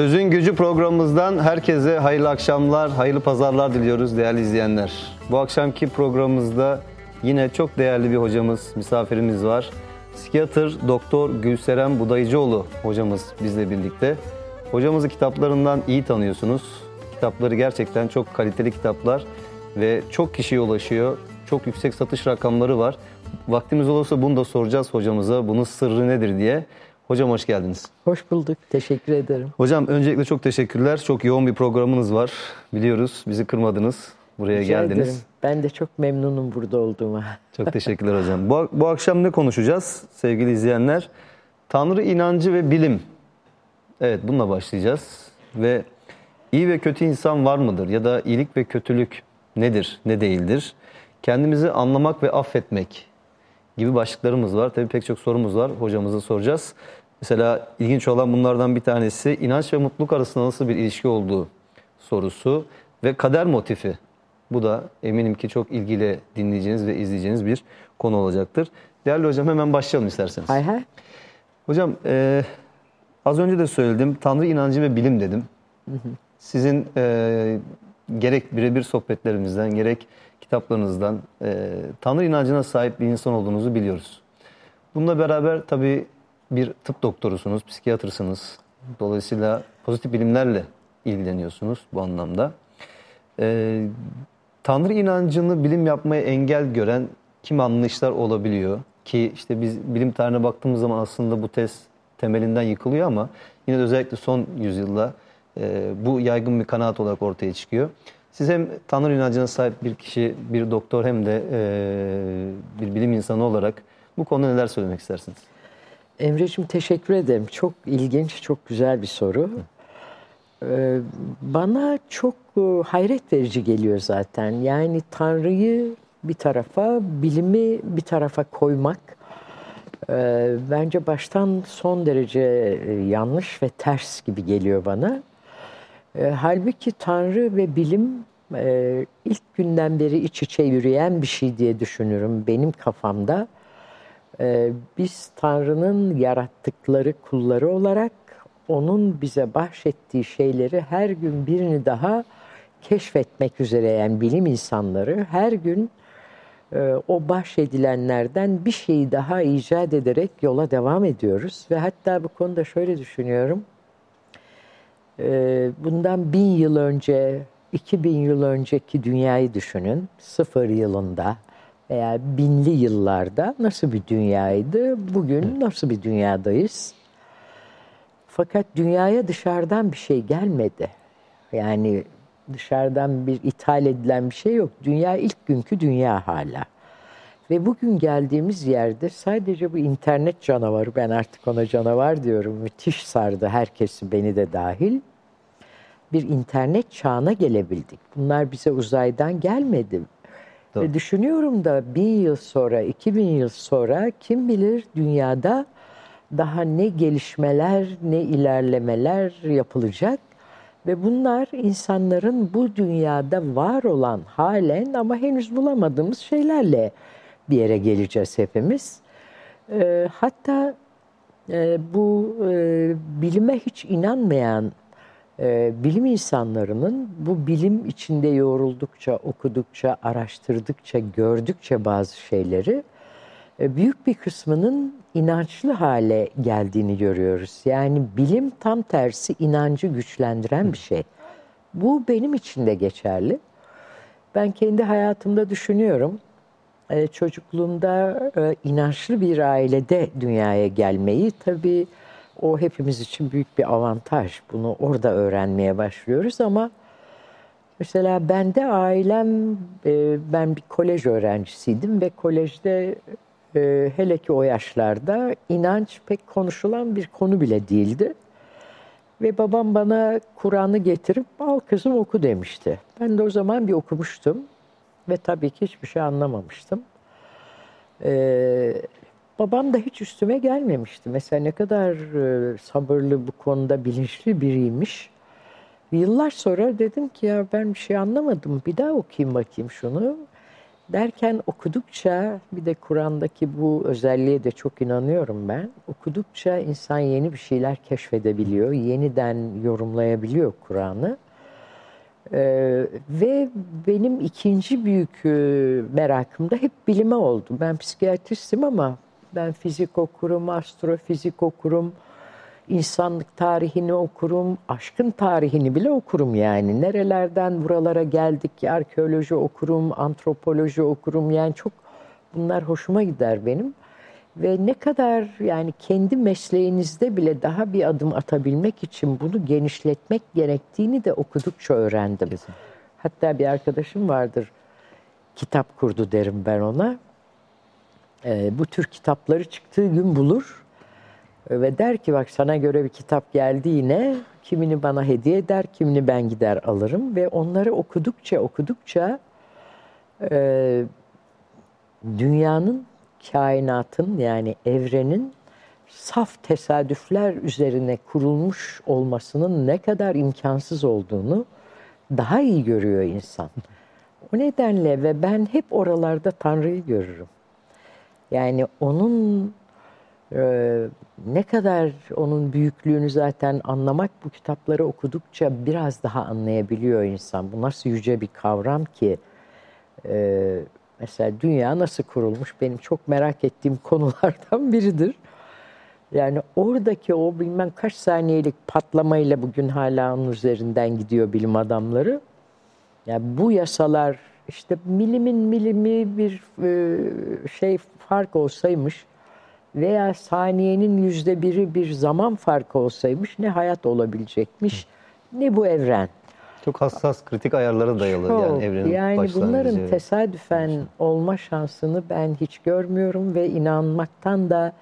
Sözün Gücü programımızdan herkese hayırlı akşamlar, hayırlı pazarlar diliyoruz değerli izleyenler. Bu akşamki programımızda yine çok değerli bir hocamız, misafirimiz var. Psikiyatr Doktor Gülseren Budayıcıoğlu hocamız bizle birlikte. Hocamızı kitaplarından iyi tanıyorsunuz. Kitapları gerçekten çok kaliteli kitaplar ve çok kişiye ulaşıyor. Çok yüksek satış rakamları var. Vaktimiz olursa bunu da soracağız hocamıza. Bunun sırrı nedir diye. Hocam hoş geldiniz. Hoş bulduk. Teşekkür ederim. Hocam öncelikle çok teşekkürler. Çok yoğun bir programınız var. Biliyoruz bizi kırmadınız. Buraya Rica geldiniz. ederim. Ben de çok memnunum burada olduğuma. Çok teşekkürler hocam. Bu, bu akşam ne konuşacağız sevgili izleyenler? Tanrı inancı ve bilim. Evet bununla başlayacağız. Ve iyi ve kötü insan var mıdır? Ya da iyilik ve kötülük nedir, ne değildir? Kendimizi anlamak ve affetmek gibi başlıklarımız var. Tabii pek çok sorumuz var. Hocamıza soracağız. Mesela ilginç olan bunlardan bir tanesi inanç ve mutluluk arasında nasıl bir ilişki olduğu sorusu ve kader motifi. Bu da eminim ki çok ilgiyle dinleyeceğiniz ve izleyeceğiniz bir konu olacaktır. Değerli hocam hemen başlayalım isterseniz. Hay hay. Hocam e, az önce de söyledim. Tanrı inancı ve bilim dedim. Sizin e, gerek birebir sohbetlerimizden gerek kitaplarınızdan e, Tanrı inancına sahip bir insan olduğunuzu biliyoruz. Bununla beraber tabii bir tıp doktorusunuz, psikiyatrsınız. Dolayısıyla pozitif bilimlerle ilgileniyorsunuz bu anlamda. E, Tanrı inancını bilim yapmaya engel gören kim anlayışlar olabiliyor ki işte biz bilim tarihine baktığımız zaman aslında bu tez temelinden yıkılıyor ama yine de özellikle son yüzyılda e, bu yaygın bir kanaat olarak ortaya çıkıyor. Siz hem Tanrı inancına sahip bir kişi, bir doktor hem de e, bir bilim insanı olarak bu konuda neler söylemek istersiniz? Emre'cim teşekkür ederim. Çok ilginç, çok güzel bir soru. Ee, bana çok e, hayret verici geliyor zaten. Yani Tanrı'yı bir tarafa, bilimi bir tarafa koymak e, bence baştan son derece e, yanlış ve ters gibi geliyor bana. E, halbuki Tanrı ve bilim e, ilk günden beri iç içe yürüyen bir şey diye düşünürüm benim kafamda. E, biz Tanrı'nın yarattıkları kulları olarak onun bize bahşettiği şeyleri her gün birini daha keşfetmek üzere yani bilim insanları her gün e, o bahşedilenlerden bir şeyi daha icat ederek yola devam ediyoruz. Ve hatta bu konuda şöyle düşünüyorum. E, bundan bin yıl önce, iki bin yıl önceki dünyayı düşünün. Sıfır yılında veya binli yıllarda nasıl bir dünyaydı? Bugün nasıl bir dünyadayız? Fakat dünyaya dışarıdan bir şey gelmedi. Yani dışarıdan bir ithal edilen bir şey yok. Dünya ilk günkü dünya hala. Ve bugün geldiğimiz yerde sadece bu internet canavarı, ben artık ona canavar diyorum, müthiş sardı herkesi, beni de dahil. Bir internet çağına gelebildik. Bunlar bize uzaydan gelmedi. Doğru. Ve düşünüyorum da bin yıl sonra, iki bin yıl sonra kim bilir dünyada daha ne gelişmeler, ne ilerlemeler yapılacak. Ve bunlar insanların bu dünyada var olan halen ama henüz bulamadığımız şeylerle bir yere geleceğiz hepimiz. Hatta e, bu e, bilime hiç inanmayan e, bilim insanlarının bu bilim içinde yoğruldukça, okudukça, araştırdıkça, gördükçe bazı şeyleri e, büyük bir kısmının inançlı hale geldiğini görüyoruz. Yani bilim tam tersi inancı güçlendiren bir şey. Bu benim için de geçerli. Ben kendi hayatımda düşünüyorum. Ee, çocukluğumda e, inançlı bir ailede dünyaya gelmeyi tabii o hepimiz için büyük bir avantaj. Bunu orada öğrenmeye başlıyoruz ama mesela ben de ailem, e, ben bir kolej öğrencisiydim ve kolejde e, hele ki o yaşlarda inanç pek konuşulan bir konu bile değildi. Ve babam bana Kur'an'ı getirip al kızım oku demişti. Ben de o zaman bir okumuştum ve tabii ki hiçbir şey anlamamıştım. Ee, babam da hiç üstüme gelmemişti. Mesela ne kadar e, sabırlı bu konuda bilinçli biriymiş. Yıllar sonra dedim ki ya ben bir şey anlamadım. Bir daha okuyayım bakayım şunu. Derken okudukça bir de Kur'an'daki bu özelliğe de çok inanıyorum ben. Okudukça insan yeni bir şeyler keşfedebiliyor, yeniden yorumlayabiliyor Kur'an'ı. Ee, ve benim ikinci büyük e, merakım da hep bilime oldu. Ben psikiyatristim ama ben fizik okurum, astrofizik okurum, insanlık tarihini okurum, aşkın tarihini bile okurum yani. Nerelerden buralara geldik, arkeoloji okurum, antropoloji okurum. Yani çok bunlar hoşuma gider benim. Ve ne kadar yani kendi mesleğinizde bile daha bir adım atabilmek için bunu genişletmek gerektiğini de okudukça öğrendim. Kesin. Hatta bir arkadaşım vardır, kitap kurdu derim ben ona. Ee, bu tür kitapları çıktığı gün bulur ve der ki bak sana göre bir kitap geldi yine kimini bana hediye eder kimini ben gider alırım ve onları okudukça okudukça e, dünyanın kainatın yani evrenin saf tesadüfler üzerine kurulmuş olmasının ne kadar imkansız olduğunu daha iyi görüyor insan. O nedenle ve ben hep oralarda Tanrı'yı görürüm. Yani onun ee, ne kadar onun büyüklüğünü zaten anlamak bu kitapları okudukça biraz daha anlayabiliyor insan. Bu nasıl yüce bir kavram ki e, mesela dünya nasıl kurulmuş benim çok merak ettiğim konulardan biridir. Yani oradaki o bilmem kaç saniyelik patlamayla bugün hala onun üzerinden gidiyor bilim adamları. Yani bu yasalar işte milimin milimi bir e, şey fark olsaymış veya saniyenin yüzde biri bir zaman farkı olsaymış ne hayat olabilecekmiş ne bu evren. Çok hassas, kritik ayarlara dayalı Çok, yani evrenin Yani bunların tesadüfen olma şansını ben hiç görmüyorum ve inanmaktan da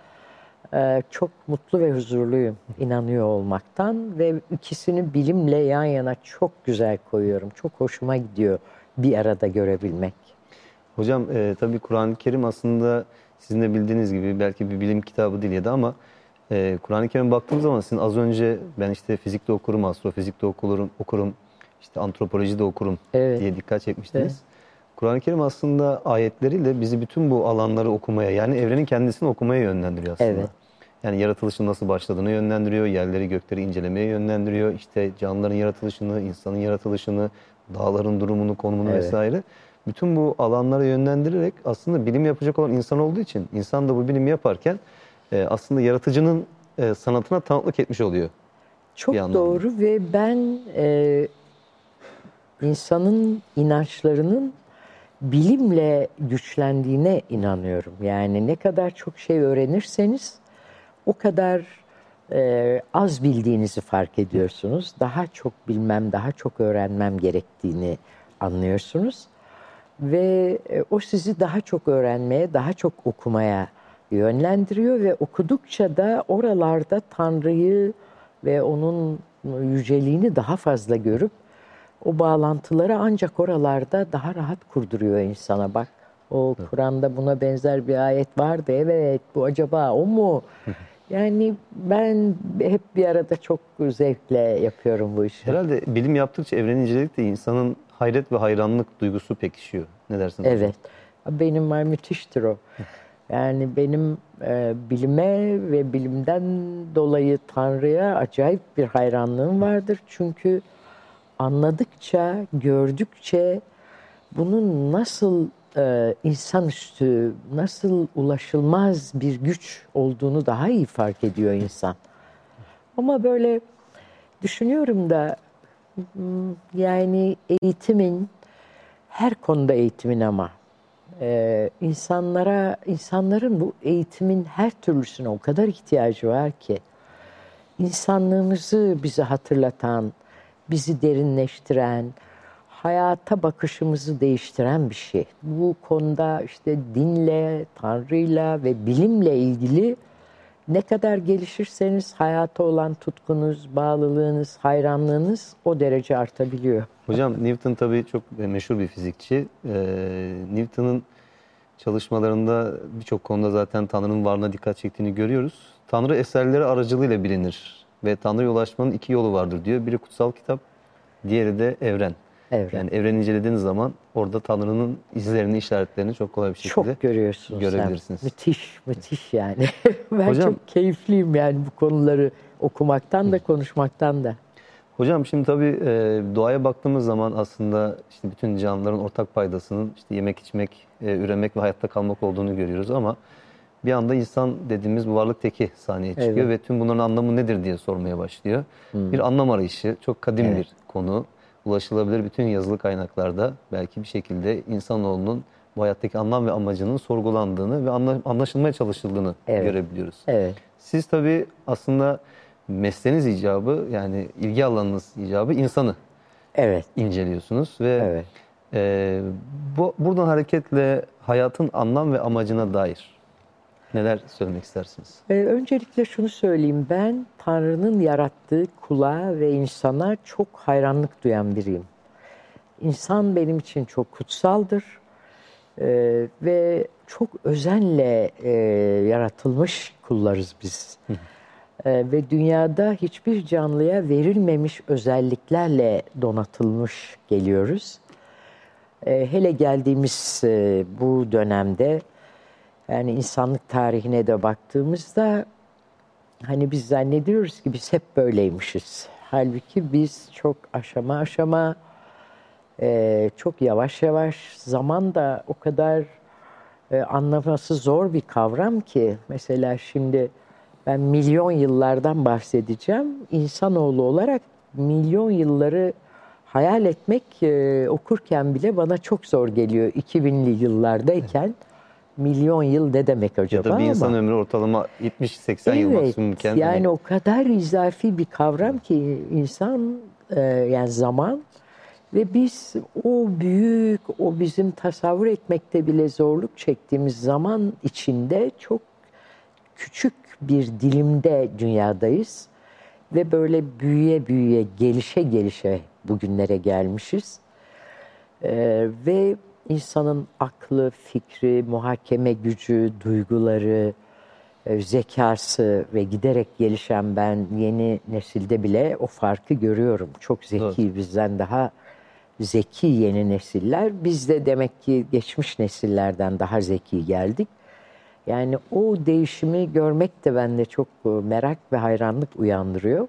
e, çok mutlu ve huzurluyum inanıyor olmaktan ve ikisini bilimle yan yana çok güzel koyuyorum. Çok hoşuma gidiyor bir arada görebilmek. Hocam e, tabii Kur'an-ı Kerim aslında sizin de bildiğiniz gibi belki bir bilim kitabı değil ya da ama e, Kur'an-ı Kerim baktığım zaman sizin az önce ben işte fizikte okurum, astrofizikte okurum, okurum işte antropoloji de okurum Evet. diye dikkat çekmiştiniz. Evet. Kur'an-ı Kerim aslında ayetleriyle bizi bütün bu alanları okumaya yani evrenin kendisini okumaya yönlendiriyor aslında. Evet. Yani yaratılışın nasıl başladığını yönlendiriyor, yerleri gökleri incelemeye yönlendiriyor. İşte canlıların yaratılışını, insanın yaratılışını, dağların durumunu, konumunu Evet. vesaire. Bütün bu alanlara yönlendirerek aslında bilim yapacak olan insan olduğu için insan da bu bilimi yaparken e, aslında yaratıcının e, sanatına tanıklık etmiş oluyor. Çok doğru ve ben e, insanın inançlarının bilimle güçlendiğine inanıyorum. Yani ne kadar çok şey öğrenirseniz o kadar e, az bildiğinizi fark ediyorsunuz. Daha çok bilmem, daha çok öğrenmem gerektiğini anlıyorsunuz. Ve e, o sizi daha çok öğrenmeye, daha çok okumaya yönlendiriyor ve okudukça da oralarda Tanrı'yı ve onun yüceliğini daha fazla görüp o bağlantıları ancak oralarda daha rahat kurduruyor insana bak. O Kur'an'da buna benzer bir ayet vardı. Evet bu acaba o mu? Yani ben hep bir arada çok zevkle yapıyorum bu işi. Herhalde bilim yaptıkça evreni inceledikçe insanın hayret ve hayranlık duygusu pekişiyor. Ne dersiniz? Evet. Benim var müthiştir o. Yani benim e, bilime ve bilimden dolayı Tanrı'ya acayip bir hayranlığım vardır. Çünkü anladıkça, gördükçe bunun nasıl e, insanüstü, nasıl ulaşılmaz bir güç olduğunu daha iyi fark ediyor insan. Ama böyle düşünüyorum da hmm, yani eğitimin her konuda eğitimin ama e, insanlara insanların bu eğitimin her türlüsüne o kadar ihtiyacı var ki insanlığımızı bize hatırlatan, bizi derinleştiren, hayata bakışımızı değiştiren bir şey. Bu konuda işte dinle, Tanrı'yla ve bilimle ilgili ne kadar gelişirseniz hayata olan tutkunuz, bağlılığınız, hayranlığınız o derece artabiliyor. Hocam Newton tabii çok meşhur bir fizikçi. Ee, Newton'un çalışmalarında birçok konuda zaten Tanrı'nın varlığına dikkat çektiğini görüyoruz. Tanrı eserleri aracılığıyla bilinir ve Tanrı'ya ulaşmanın iki yolu vardır diyor. Biri kutsal kitap, diğeri de evren. Evren. Yani evreni incelediğiniz zaman orada Tanrı'nın izlerini, işaretlerini çok kolay bir şekilde Çok görüyorsunuz görebilirsiniz. sen. Müthiş, müthiş yani. ben Hocam- çok keyifliyim yani bu konuları okumaktan da konuşmaktan da. Hocam şimdi tabii e, doğaya baktığımız zaman aslında işte bütün canlıların ortak paydasının işte yemek, içmek, e, üremek ve hayatta kalmak olduğunu görüyoruz ama bir anda insan dediğimiz bu varlık teki sahneye çıkıyor Evet. ve tüm bunların anlamı nedir diye sormaya başlıyor. Bir anlam arayışı, çok kadim Evet. bir konu. Ulaşılabilir bütün yazılı kaynaklarda belki bir şekilde insanoğlunun bu hayattaki anlam ve amacının sorgulandığını ve anla- anlaşılmaya çalışıldığını Evet. görebiliyoruz. Evet. Siz tabii aslında mesleğiniz icabı yani ilgi alanınız icabı insanı Evet. inceliyorsunuz ve Evet. e, bu buradan hareketle hayatın anlam ve amacına dair neler söylemek istersiniz? Ee, öncelikle şunu söyleyeyim. Ben Tanrı'nın yarattığı kula ve insana çok hayranlık duyan biriyim. İnsan benim için çok kutsaldır. Ee, ve çok özenle e, yaratılmış kullarız biz. Ee, ve dünyada hiçbir canlıya verilmemiş özelliklerle donatılmış geliyoruz. Ee, hele geldiğimiz e, bu dönemde yani insanlık tarihine de baktığımızda hani biz zannediyoruz ki biz hep böyleymişiz. Halbuki biz çok aşama aşama e, çok yavaş yavaş zaman da o kadar e, anlaması zor bir kavram ki mesela şimdi ben milyon yıllardan bahsedeceğim. İnsanoğlu olarak milyon yılları hayal etmek e, okurken bile bana çok zor geliyor 2000'li yıllardayken. Milyon yıl ne demek Ya acaba da bir insan ama. ömrü ortalama 70-80 yıl maksimumken yani o kadar izafi bir kavram ki insan e, yani zaman ve biz o büyük o bizim tasavvur etmekte bile zorluk çektiğimiz zaman içinde çok küçük bir dilimde dünyadayız ve böyle büyüye büyüye gelişe gelişe bugünlere gelmişiz. Ee, ve insanın aklı, fikri, muhakeme gücü, duyguları, e, zekası ve giderek gelişen ben yeni nesilde bile o farkı görüyorum. Çok zeki, bizden daha zeki yeni nesiller. Biz de demek ki geçmiş nesillerden daha zeki geldik. Yani o değişimi görmek de bende çok e, merak ve hayranlık uyandırıyor.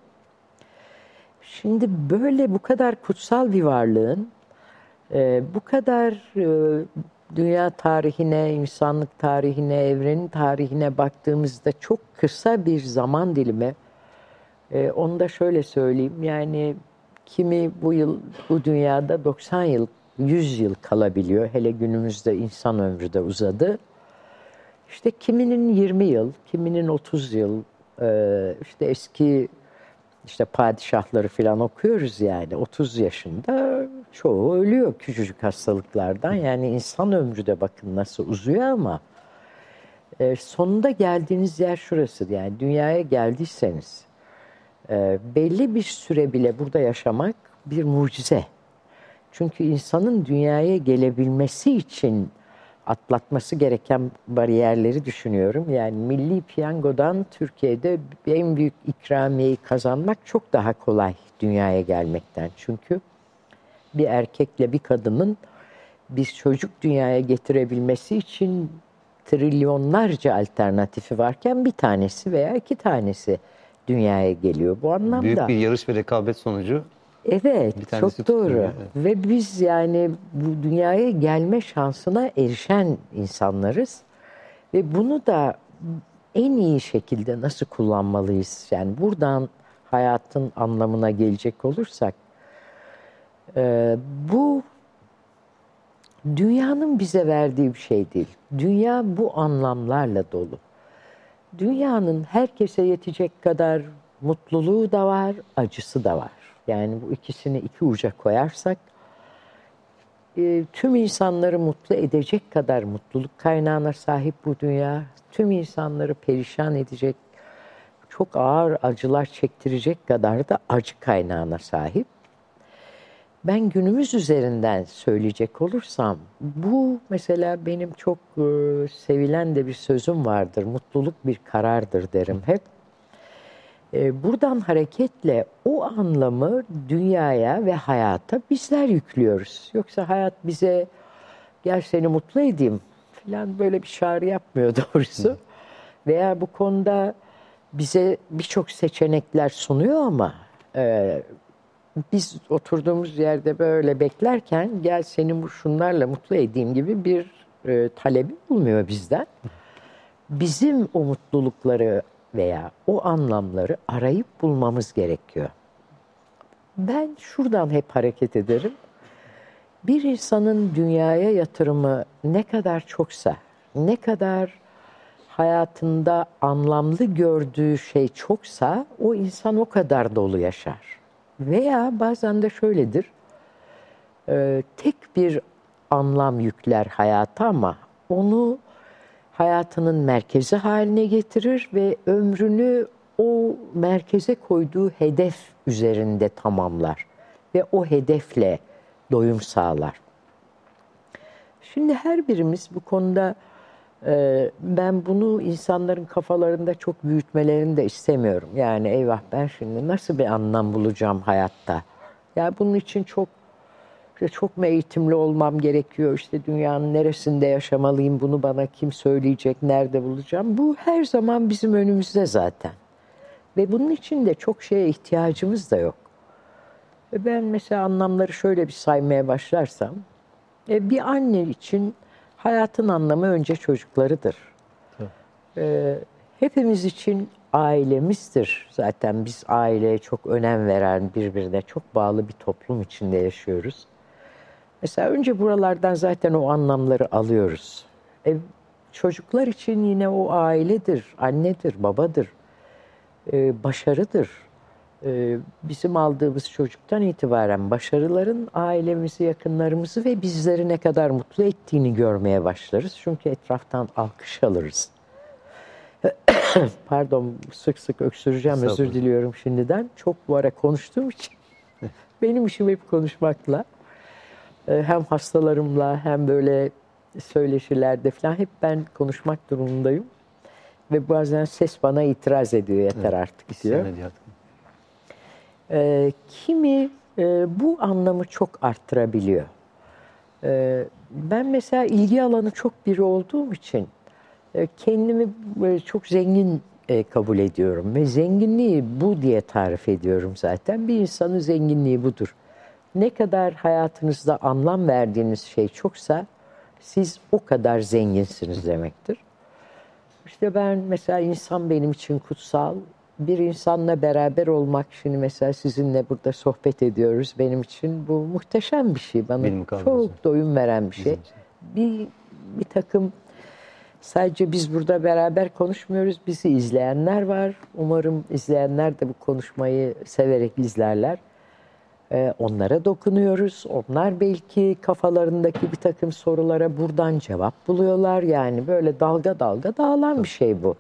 Şimdi böyle bu kadar kutsal bir varlığın e, bu kadar e, dünya tarihine, insanlık tarihine, evrenin tarihine baktığımızda çok kısa bir zaman dilimi. E, onu da şöyle söyleyeyim. Yani kimi bu yıl bu dünyada 90 yıl, 100 yıl kalabiliyor. Hele günümüzde insan ömrü de uzadı. İşte kiminin 20 yıl, kiminin 30 yıl, e, işte eski işte padişahları falan okuyoruz yani 30 yaşında çoğu ölüyor küçücük hastalıklardan. Yani insan ömrü de bakın nasıl uzuyor ama e, sonunda geldiğiniz yer şurası yani dünyaya geldiyseniz e, belli bir süre bile burada yaşamak bir mucize. Çünkü insanın dünyaya gelebilmesi için atlatması gereken bariyerleri düşünüyorum. Yani milli piyangodan Türkiye'de en büyük ikramiyeyi kazanmak çok daha kolay dünyaya gelmekten. Çünkü bir erkekle bir kadının biz çocuk dünyaya getirebilmesi için trilyonlarca alternatifi varken bir tanesi veya iki tanesi dünyaya geliyor. Bu anlamda büyük bir yarış ve rekabet sonucu Evet, Bir çok doğru. tutuyor, Ve biz yani bu dünyaya gelme şansına erişen insanlarız. Ve bunu da en iyi şekilde nasıl kullanmalıyız? Yani buradan hayatın anlamına gelecek olursak, e, bu dünyanın bize verdiği bir şey değil. Dünya bu anlamlarla dolu. Dünyanın herkese yetecek kadar mutluluğu da var, acısı da var. Yani bu ikisini iki uca koyarsak e, tüm insanları mutlu edecek kadar mutluluk kaynağına sahip bu dünya. Tüm insanları perişan edecek, çok ağır acılar çektirecek kadar da acı kaynağına sahip. Ben günümüz üzerinden söyleyecek olursam, bu mesela benim çok e, sevilen de bir sözüm vardır. Mutluluk bir karardır derim hep. E, buradan hareketle o anlamı dünyaya ve hayata bizler yüklüyoruz. Yoksa hayat bize gel seni mutlu edeyim falan böyle bir çağrı yapmıyor doğrusu. Veya bu konuda bize birçok seçenekler sunuyor ama e, biz oturduğumuz yerde böyle beklerken gel seni şunlarla mutlu edeyim gibi bir e, talebi bulmuyor bizden. Bizim o mutlulukları veya o anlamları arayıp bulmamız gerekiyor. Ben şuradan hep hareket ederim. Bir insanın dünyaya yatırımı ne kadar çoksa, ne kadar hayatında anlamlı gördüğü şey çoksa o insan o kadar dolu yaşar. Veya bazen de şöyledir. E, tek bir anlam yükler hayata ama onu hayatının merkezi haline getirir ve ömrünü o merkeze koyduğu hedef üzerinde tamamlar ve o hedefle doyum sağlar. Şimdi her birimiz bu konuda e, ben bunu insanların kafalarında çok büyütmelerini de istemiyorum. Yani eyvah ben şimdi nasıl bir anlam bulacağım hayatta? Ya yani bunun için çok işte çok mu eğitimli olmam gerekiyor? İşte dünyanın neresinde yaşamalıyım? Bunu bana kim söyleyecek? Nerede bulacağım? Bu her zaman bizim önümüzde zaten. Ve bunun için de çok şeye ihtiyacımız da yok. Ve ben mesela anlamları şöyle bir saymaya başlarsam, e, bir anne için hayatın anlamı önce çocuklarıdır. E, hepimiz için ailemizdir. Zaten biz aileye çok önem veren, birbirine çok bağlı bir toplum içinde yaşıyoruz. Mesela önce buralardan zaten o anlamları alıyoruz. E, çocuklar için yine o ailedir, annedir, babadır, e, başarıdır. E, bizim aldığımız çocuktan itibaren başarıların ailemizi, yakınlarımızı ve bizleri ne kadar mutlu ettiğini görmeye başlarız. Çünkü etraftan alkış alırız. Pardon sık sık öksüreceğim özür diliyorum şimdiden. Çok bu ara konuştuğum için benim işim hep konuşmakla. Ee, hem hastalarımla hem böyle söyleşilerde falan hep ben konuşmak durumundayım. Ve bazen ses bana itiraz ediyor yeter evet, artık diyor. Ee, kimi e, bu anlamı çok arttırabiliyor. Ee, ben mesela ilgi alanı çok biri olduğum için e, kendimi böyle çok zengin e, kabul ediyorum. Ve zenginliği bu diye tarif ediyorum zaten. Bir insanın zenginliği budur ne kadar hayatınızda anlam verdiğiniz şey çoksa siz o kadar zenginsiniz demektir. İşte ben mesela insan benim için kutsal. Bir insanla beraber olmak şimdi mesela sizinle burada sohbet ediyoruz. Benim için bu muhteşem bir şey. Bana benim çok doyum veren bir şey. Bir, bir takım sadece biz burada beraber konuşmuyoruz. Bizi izleyenler var. Umarım izleyenler de bu konuşmayı severek izlerler. Ee, onlara dokunuyoruz. Onlar belki kafalarındaki bir takım sorulara buradan cevap buluyorlar. Yani böyle dalga dalga dağılan bir şey bu.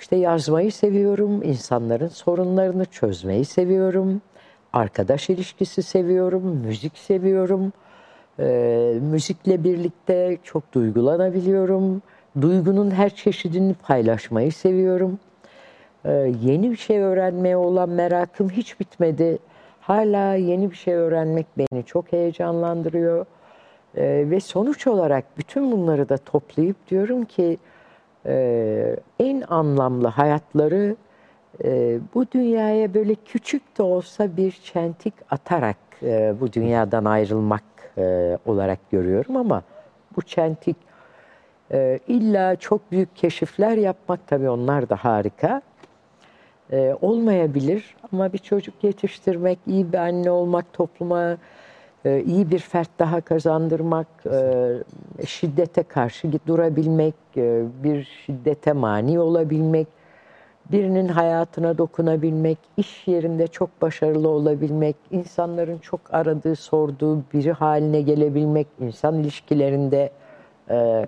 İşte yazmayı seviyorum, insanların sorunlarını çözmeyi seviyorum, arkadaş ilişkisi seviyorum, müzik seviyorum. Ee, müzikle birlikte çok duygulanabiliyorum. Duygunun her çeşidini paylaşmayı seviyorum. Ee, yeni bir şey öğrenmeye olan merakım hiç bitmedi Hala yeni bir şey öğrenmek beni çok heyecanlandırıyor. Ee, ve sonuç olarak bütün bunları da toplayıp diyorum ki e, en anlamlı hayatları e, bu dünyaya böyle küçük de olsa bir çentik atarak e, bu dünyadan ayrılmak e, olarak görüyorum ama bu çentik e, illa çok büyük keşifler yapmak tabii onlar da harika e, olmayabilir. Ama bir çocuk yetiştirmek, iyi bir anne olmak, topluma e, iyi bir fert daha kazandırmak, e, şiddete karşı durabilmek, e, bir şiddete mani olabilmek, birinin hayatına dokunabilmek, iş yerinde çok başarılı olabilmek, insanların çok aradığı, sorduğu biri haline gelebilmek, insan ilişkilerinde e,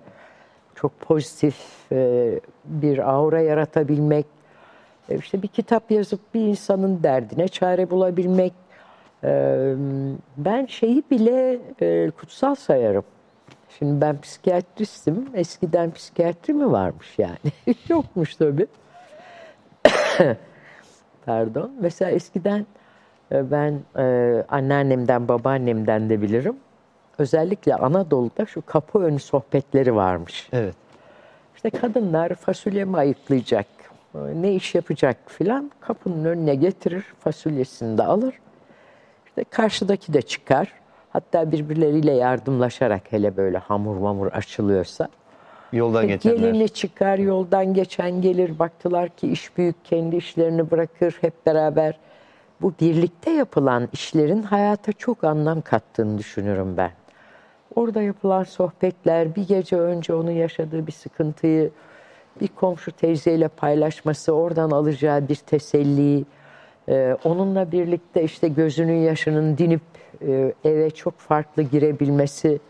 çok pozitif e, bir aura yaratabilmek, işte bir kitap yazıp bir insanın derdine çare bulabilmek. E, ben şeyi bile e, kutsal sayarım. Şimdi ben psikiyatristim. Eskiden psikiyatri mi varmış yani? Yokmuş tabii. Pardon. Mesela eskiden e, ben e, anneannemden, babaannemden de bilirim. Özellikle Anadolu'da şu kapı önü sohbetleri varmış. Evet. İşte kadınlar fasulye mi ayıklayacak, ne iş yapacak filan kapının önüne getirir, fasulyesini de alır. İşte karşıdaki de çıkar. Hatta birbirleriyle yardımlaşarak hele böyle hamur mamur açılıyorsa. Yoldan geçenler. Gelini çıkar, yoldan geçen gelir. Baktılar ki iş büyük, kendi işlerini bırakır hep beraber. Bu birlikte yapılan işlerin hayata çok anlam kattığını düşünürüm ben. Orada yapılan sohbetler, bir gece önce onun yaşadığı bir sıkıntıyı bir komşu teyzeyle paylaşması, oradan alacağı bir teselli, e, onunla birlikte işte gözünün yaşının dinip e, eve çok farklı girebilmesi.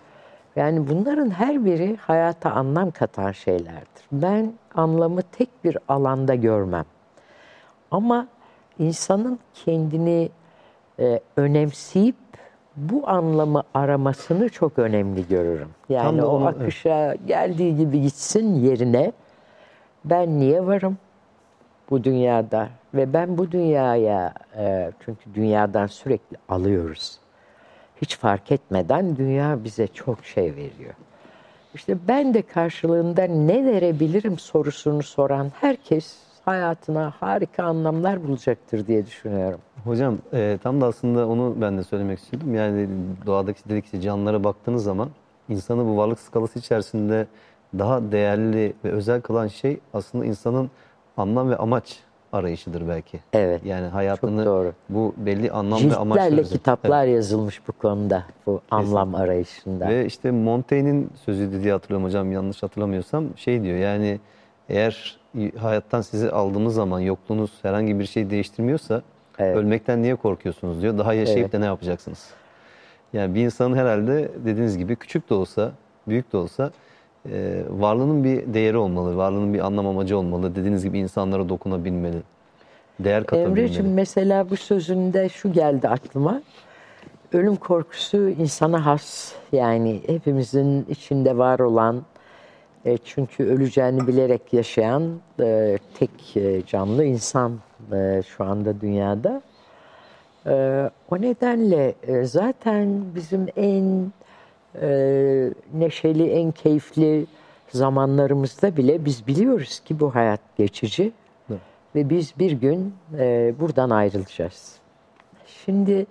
Yani bunların her biri hayata anlam katan şeylerdir. Ben anlamı tek bir alanda görmem. Ama insanın kendini e, önemseyip bu anlamı aramasını çok önemli görürüm. Yani o onu, akışa geldiği gibi gitsin yerine ben niye varım bu dünyada ve ben bu dünyaya e, çünkü dünyadan sürekli alıyoruz. Hiç fark etmeden dünya bize çok şey veriyor. İşte ben de karşılığında ne verebilirim sorusunu soran herkes hayatına harika anlamlar bulacaktır diye düşünüyorum. Hocam e, tam da aslında onu ben de söylemek istiyordum. Yani doğadaki dedik ki canlılara baktığınız zaman insanı bu varlık skalası içerisinde daha değerli ve özel kılan şey aslında insanın anlam ve amaç arayışıdır belki. Evet. Yani hayatını doğru. bu belli anlam ve amaçlar. Ciltlerle kitaplar yazılmış bu konuda, bu anlam arayışında. Ve işte Montaigne'in sözüydü diye hatırlıyorum hocam yanlış hatırlamıyorsam şey diyor yani eğer hayattan sizi aldığımız zaman yokluğunuz herhangi bir şey değiştirmiyorsa Evet. ölmekten niye korkuyorsunuz diyor. Daha yaşayıp Evet. da ne yapacaksınız? Yani bir insanın herhalde dediğiniz gibi küçük de olsa büyük de olsa e, varlığının bir değeri olmalı. Varlığının bir anlam amacı olmalı. Dediğiniz gibi insanlara dokunabilmeli. Değer katabilmeli. Emre'cim mesela bu sözünde şu geldi aklıma. Ölüm korkusu insana has. Yani hepimizin içinde var olan, e, çünkü öleceğini bilerek yaşayan e, tek e, canlı insan e, şu anda dünyada. E, o nedenle e, zaten bizim en e, neşeli, en keyifli zamanlarımızda bile biz biliyoruz ki bu hayat geçici Evet. ve biz bir gün e, buradan ayrılacağız. Şimdi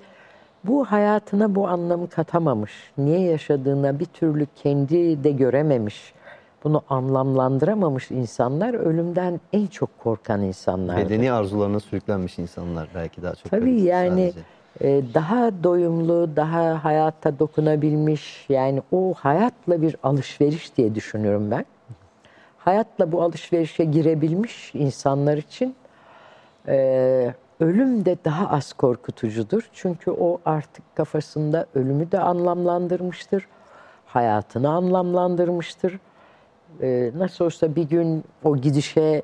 bu hayatına bu anlamı katamamış, niye yaşadığına bir türlü kendi de görememiş, bunu anlamlandıramamış insanlar ölümden en çok korkan insanlardır. Bedeni arzularına sürüklenmiş insanlar belki daha çok. Tabii yani sadece. E, daha doyumlu, daha hayata dokunabilmiş, yani o hayatla bir alışveriş diye düşünüyorum ben. Hayatla bu alışverişe girebilmiş insanlar için e, ölüm de daha az korkutucudur. Çünkü o artık kafasında ölümü de anlamlandırmıştır, hayatını anlamlandırmıştır. E, nasıl olsa bir gün o gidişe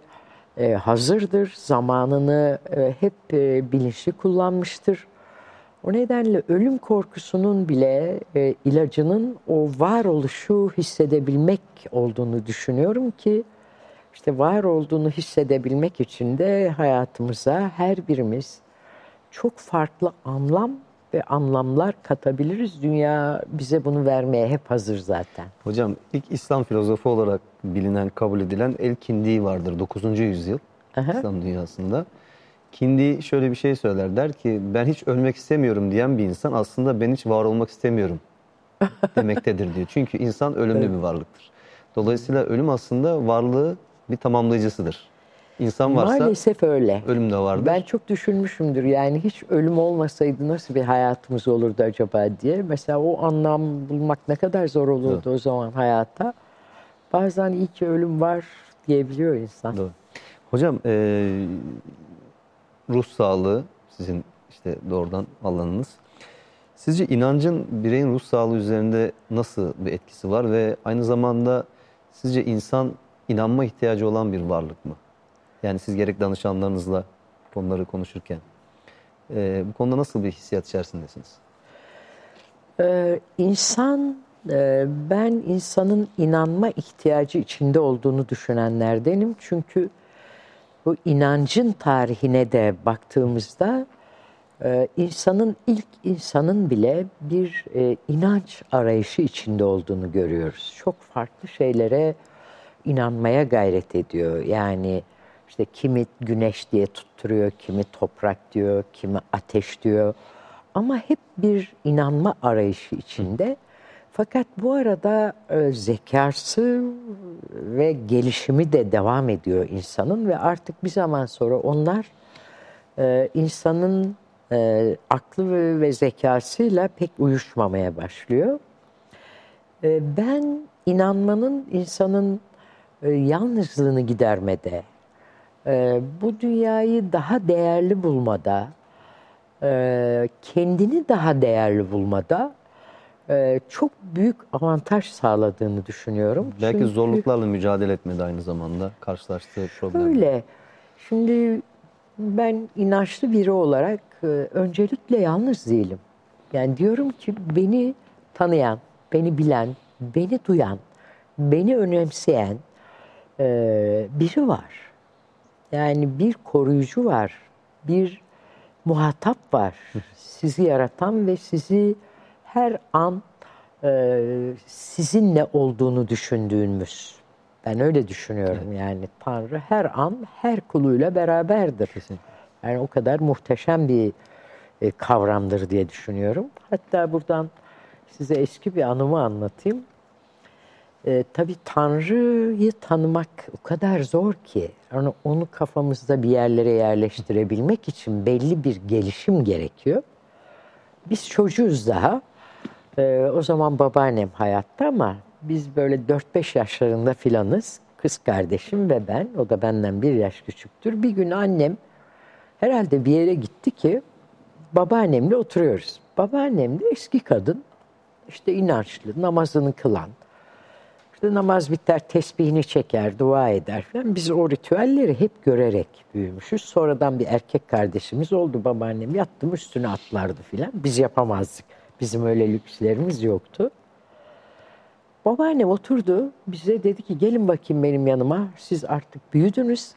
e, hazırdır, zamanını e, hep e, bilinçli kullanmıştır. O nedenle ölüm korkusunun bile e, ilacının o varoluşu hissedebilmek olduğunu düşünüyorum ki işte var olduğunu hissedebilmek için de hayatımıza her birimiz çok farklı anlam ve anlamlar katabiliriz. Dünya bize bunu vermeye hep hazır zaten. Hocam ilk İslam filozofu olarak bilinen, kabul edilen El-Kindi vardır 9. yüzyıl Aha. İslam dünyasında. Kindi şöyle bir şey söyler der ki ben hiç ölmek istemiyorum diyen bir insan aslında ben hiç var olmak istemiyorum demektedir diyor. Çünkü insan ölümlü bir varlıktır. Dolayısıyla ölüm aslında varlığı bir tamamlayıcısıdır. İnsan varsa Maalesef öyle. ölüm de vardır. Ben çok düşünmüşümdür yani hiç ölüm olmasaydı nasıl bir hayatımız olurdu acaba diye. Mesela o anlam bulmak ne kadar zor olurdu o zaman hayata. Bazen iyi ki ölüm var diyebiliyor insan. Doğru. Hocam e, ruh sağlığı sizin işte doğrudan alanınız. Sizce inancın bireyin ruh sağlığı üzerinde nasıl bir etkisi var ve aynı zamanda sizce insan inanma ihtiyacı olan bir varlık mı? Yani siz gerek danışanlarınızla konuları konuşurken e, bu konuda nasıl bir hissiyat içerisindesiniz? Ee, insan, e, ben insanın inanma ihtiyacı içinde olduğunu düşünenlerdenim. Çünkü bu inancın tarihine de baktığımızda e, insanın ilk insanın bile bir e, inanç arayışı içinde olduğunu görüyoruz. Çok farklı şeylere inanmaya gayret ediyor. Yani işte kimi güneş diye tutturuyor, kimi toprak diyor, kimi ateş diyor. Ama hep bir inanma arayışı içinde. Fakat bu arada e, zekası ve gelişimi de devam ediyor insanın ve artık bir zaman sonra onlar e, insanın e, aklı ve, ve zekasıyla pek uyuşmamaya başlıyor. E, ben inanmanın insanın e, yalnızlığını gidermede, e, bu dünyayı daha değerli bulmada, e, kendini daha değerli bulmada e, çok büyük avantaj sağladığını düşünüyorum. Belki Çünkü zorluklarla mücadele etmedi aynı zamanda karşılaştığı problemler. Öyle. Şimdi ben inançlı biri olarak e, öncelikle yalnız değilim. Yani diyorum ki beni tanıyan, beni bilen, beni duyan, beni önemseyen e, biri var. Yani bir koruyucu var, bir muhatap var. Sizi yaratan ve sizi her an e, sizinle olduğunu düşündüğümüz. Ben öyle düşünüyorum yani Tanrı her an her kuluyla beraberdir. Yani o kadar muhteşem bir e, kavramdır diye düşünüyorum. Hatta buradan size eski bir anımı anlatayım. E, tabii Tanrı'yı tanımak o kadar zor ki yani onu kafamızda bir yerlere yerleştirebilmek için belli bir gelişim gerekiyor. Biz çocuğuz daha. E, o zaman babaannem hayatta ama biz böyle 4-5 yaşlarında filanız. Kız kardeşim ve ben, o da benden bir yaş küçüktür. Bir gün annem herhalde bir yere gitti ki babaannemle oturuyoruz. Babaannem de eski kadın, işte inançlı, namazını kılan. İşte namaz biter, tesbihini çeker, dua eder falan. Biz o ritüelleri hep görerek büyümüşüz. Sonradan bir erkek kardeşimiz oldu babaannem. Yattım üstüne atlardı filan. Biz yapamazdık. Bizim öyle lükslerimiz yoktu. Babaannem oturdu. Bize dedi ki gelin bakayım benim yanıma. Siz artık büyüdünüz.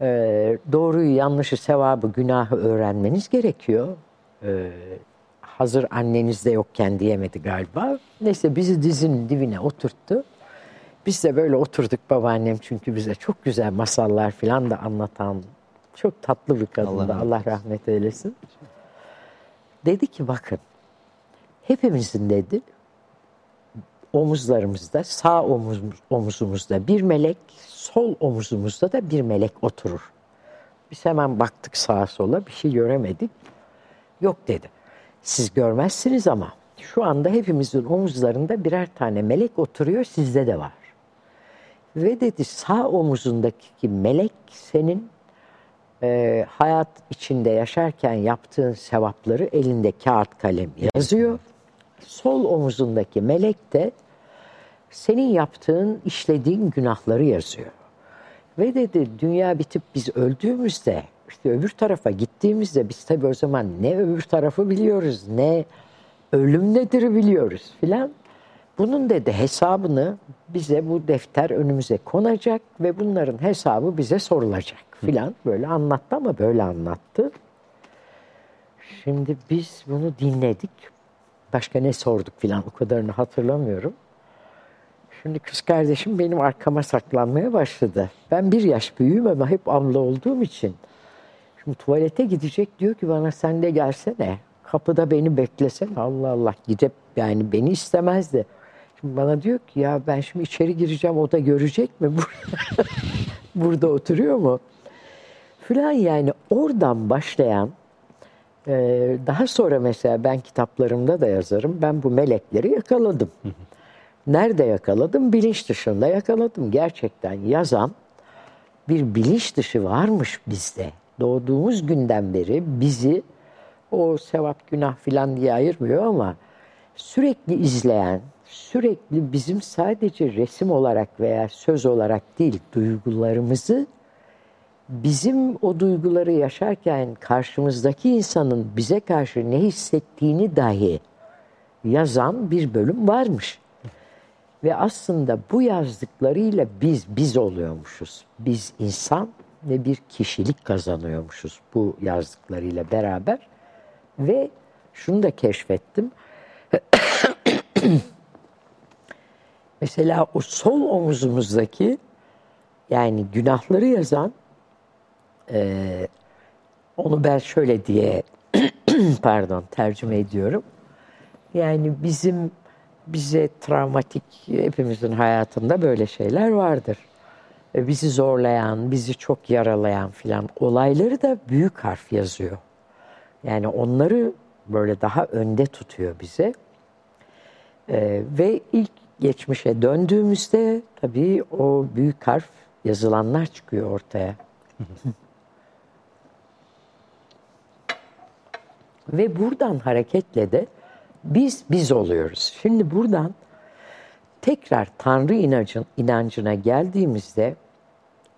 Ee, doğruyu, yanlışı, sevabı, günahı öğrenmeniz gerekiyor. Ee, hazır anneniz de yokken diyemedi galiba. Neyse bizi dizinin dibine oturttu. Biz de böyle oturduk babaannem çünkü bize çok güzel masallar falan da anlatan çok tatlı bir kadındı. Allah Allah, rahmet eylesin. Dedi ki bakın hepimizin dedi omuzlarımızda sağ omuz, omuzumuzda bir melek, sol omuzumuzda da bir melek oturur. Biz hemen baktık sağa sola bir şey göremedik. Yok dedi. Siz görmezsiniz ama şu anda hepimizin omuzlarında birer tane melek oturuyor sizde de var. Ve dedi sağ omuzundaki melek senin e, hayat içinde yaşarken yaptığın sevapları elinde kağıt kalem yazıyor. Sol omuzundaki melek de senin yaptığın, işlediğin günahları yazıyor. Ve dedi dünya bitip biz öldüğümüzde işte öbür tarafa gittiğimizde biz tabii o zaman ne öbür tarafı biliyoruz ne ölüm nedir biliyoruz filan. Bunun dedi hesabını bize bu defter önümüze konacak ve bunların hesabı bize sorulacak filan böyle anlattı ama böyle anlattı. Şimdi biz bunu dinledik. Başka ne sorduk filan o kadarını hatırlamıyorum. Şimdi kız kardeşim benim arkama saklanmaya başladı. Ben bir yaş büyüğüm ama hep abla olduğum için. Şimdi tuvalete gidecek diyor ki bana sen de gelsene. Kapıda beni beklesene. Allah Allah gidip yani beni istemezdi. Şimdi bana diyor ki ya ben şimdi içeri gireceğim o da görecek mi? Burada oturuyor mu? Filan yani oradan başlayan e, daha sonra mesela ben kitaplarımda da yazarım. Ben bu melekleri yakaladım. Nerede yakaladım? Bilinç dışında yakaladım. Gerçekten yazan bir bilinç dışı varmış bizde. Doğduğumuz günden beri bizi o sevap günah filan diye ayırmıyor ama sürekli izleyen, sürekli bizim sadece resim olarak veya söz olarak değil duygularımızı bizim o duyguları yaşarken karşımızdaki insanın bize karşı ne hissettiğini dahi yazan bir bölüm varmış. Ve aslında bu yazdıklarıyla biz biz oluyormuşuz. Biz insan, ve bir kişilik kazanıyormuşuz bu yazdıklarıyla beraber. Ve şunu da keşfettim. Mesela o sol omuzumuzdaki yani günahları yazan e, onu ben şöyle diye pardon tercüme ediyorum. Yani bizim bize travmatik hepimizin hayatında böyle şeyler vardır. E, bizi zorlayan, bizi çok yaralayan filan olayları da büyük harf yazıyor. Yani onları böyle daha önde tutuyor bize. Ee, ve ilk geçmişe döndüğümüzde tabii o büyük harf yazılanlar çıkıyor ortaya. ve buradan hareketle de biz biz oluyoruz. Şimdi buradan tekrar Tanrı inancın, inancına geldiğimizde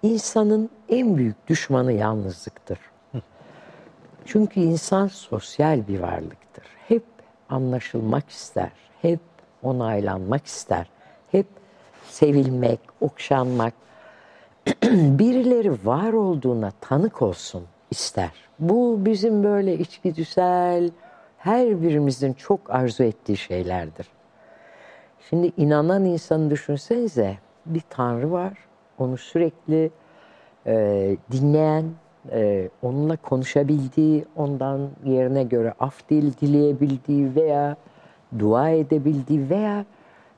insanın en büyük düşmanı yalnızlıktır. Çünkü insan sosyal bir varlıktır. Hep anlaşılmak ister, hep onaylanmak ister, hep sevilmek, okşanmak, birileri var olduğuna tanık olsun ister. Bu bizim böyle içgüdüsel, her birimizin çok arzu ettiği şeylerdir. Şimdi inanan insanı düşünsenize bir tanrı var. Onu sürekli e, dinleyen, e, onunla konuşabildiği, ondan yerine göre af dil dileyebildiği veya dua edebildiği veya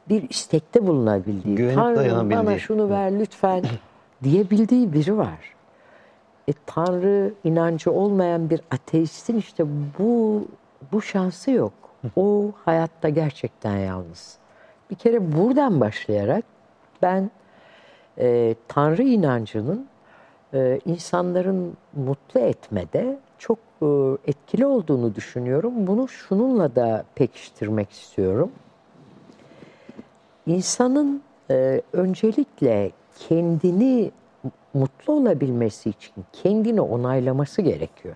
bir istekte bulunabildiği. Güvenip Tanrım bana şunu ver lütfen diyebildiği biri var. E, Tanrı inancı olmayan bir ateistin işte bu bu şansı yok. O hayatta gerçekten yalnız. Bir kere buradan başlayarak ben e, Tanrı inancının e, insanların mutlu etmede çok e, etkili olduğunu düşünüyorum. Bunu şununla da pekiştirmek istiyorum. İnsanın e, öncelikle kendini mutlu olabilmesi için kendini onaylaması gerekiyor.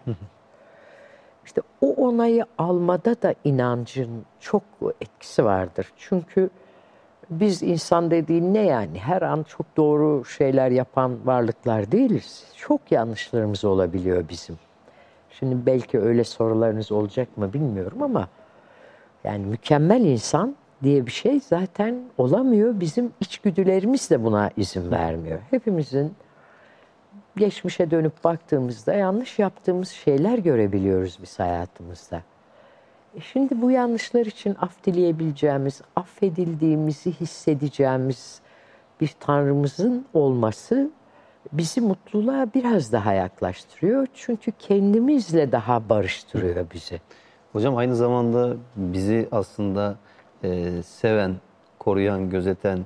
İşte o onayı almada da inancın çok etkisi vardır. Çünkü biz insan dediğin ne yani? Her an çok doğru şeyler yapan varlıklar değiliz. Çok yanlışlarımız olabiliyor bizim. Şimdi belki öyle sorularınız olacak mı bilmiyorum ama yani mükemmel insan diye bir şey zaten olamıyor. Bizim içgüdülerimiz de buna izin vermiyor. Hepimizin geçmişe dönüp baktığımızda yanlış yaptığımız şeyler görebiliyoruz biz hayatımızda. E şimdi bu yanlışlar için af dileyebileceğimiz, affedildiğimizi hissedeceğimiz bir Tanrımızın olması bizi mutluluğa biraz daha yaklaştırıyor. Çünkü kendimizle daha barıştırıyor bizi. Hocam aynı zamanda bizi aslında e, seven, koruyan, gözeten,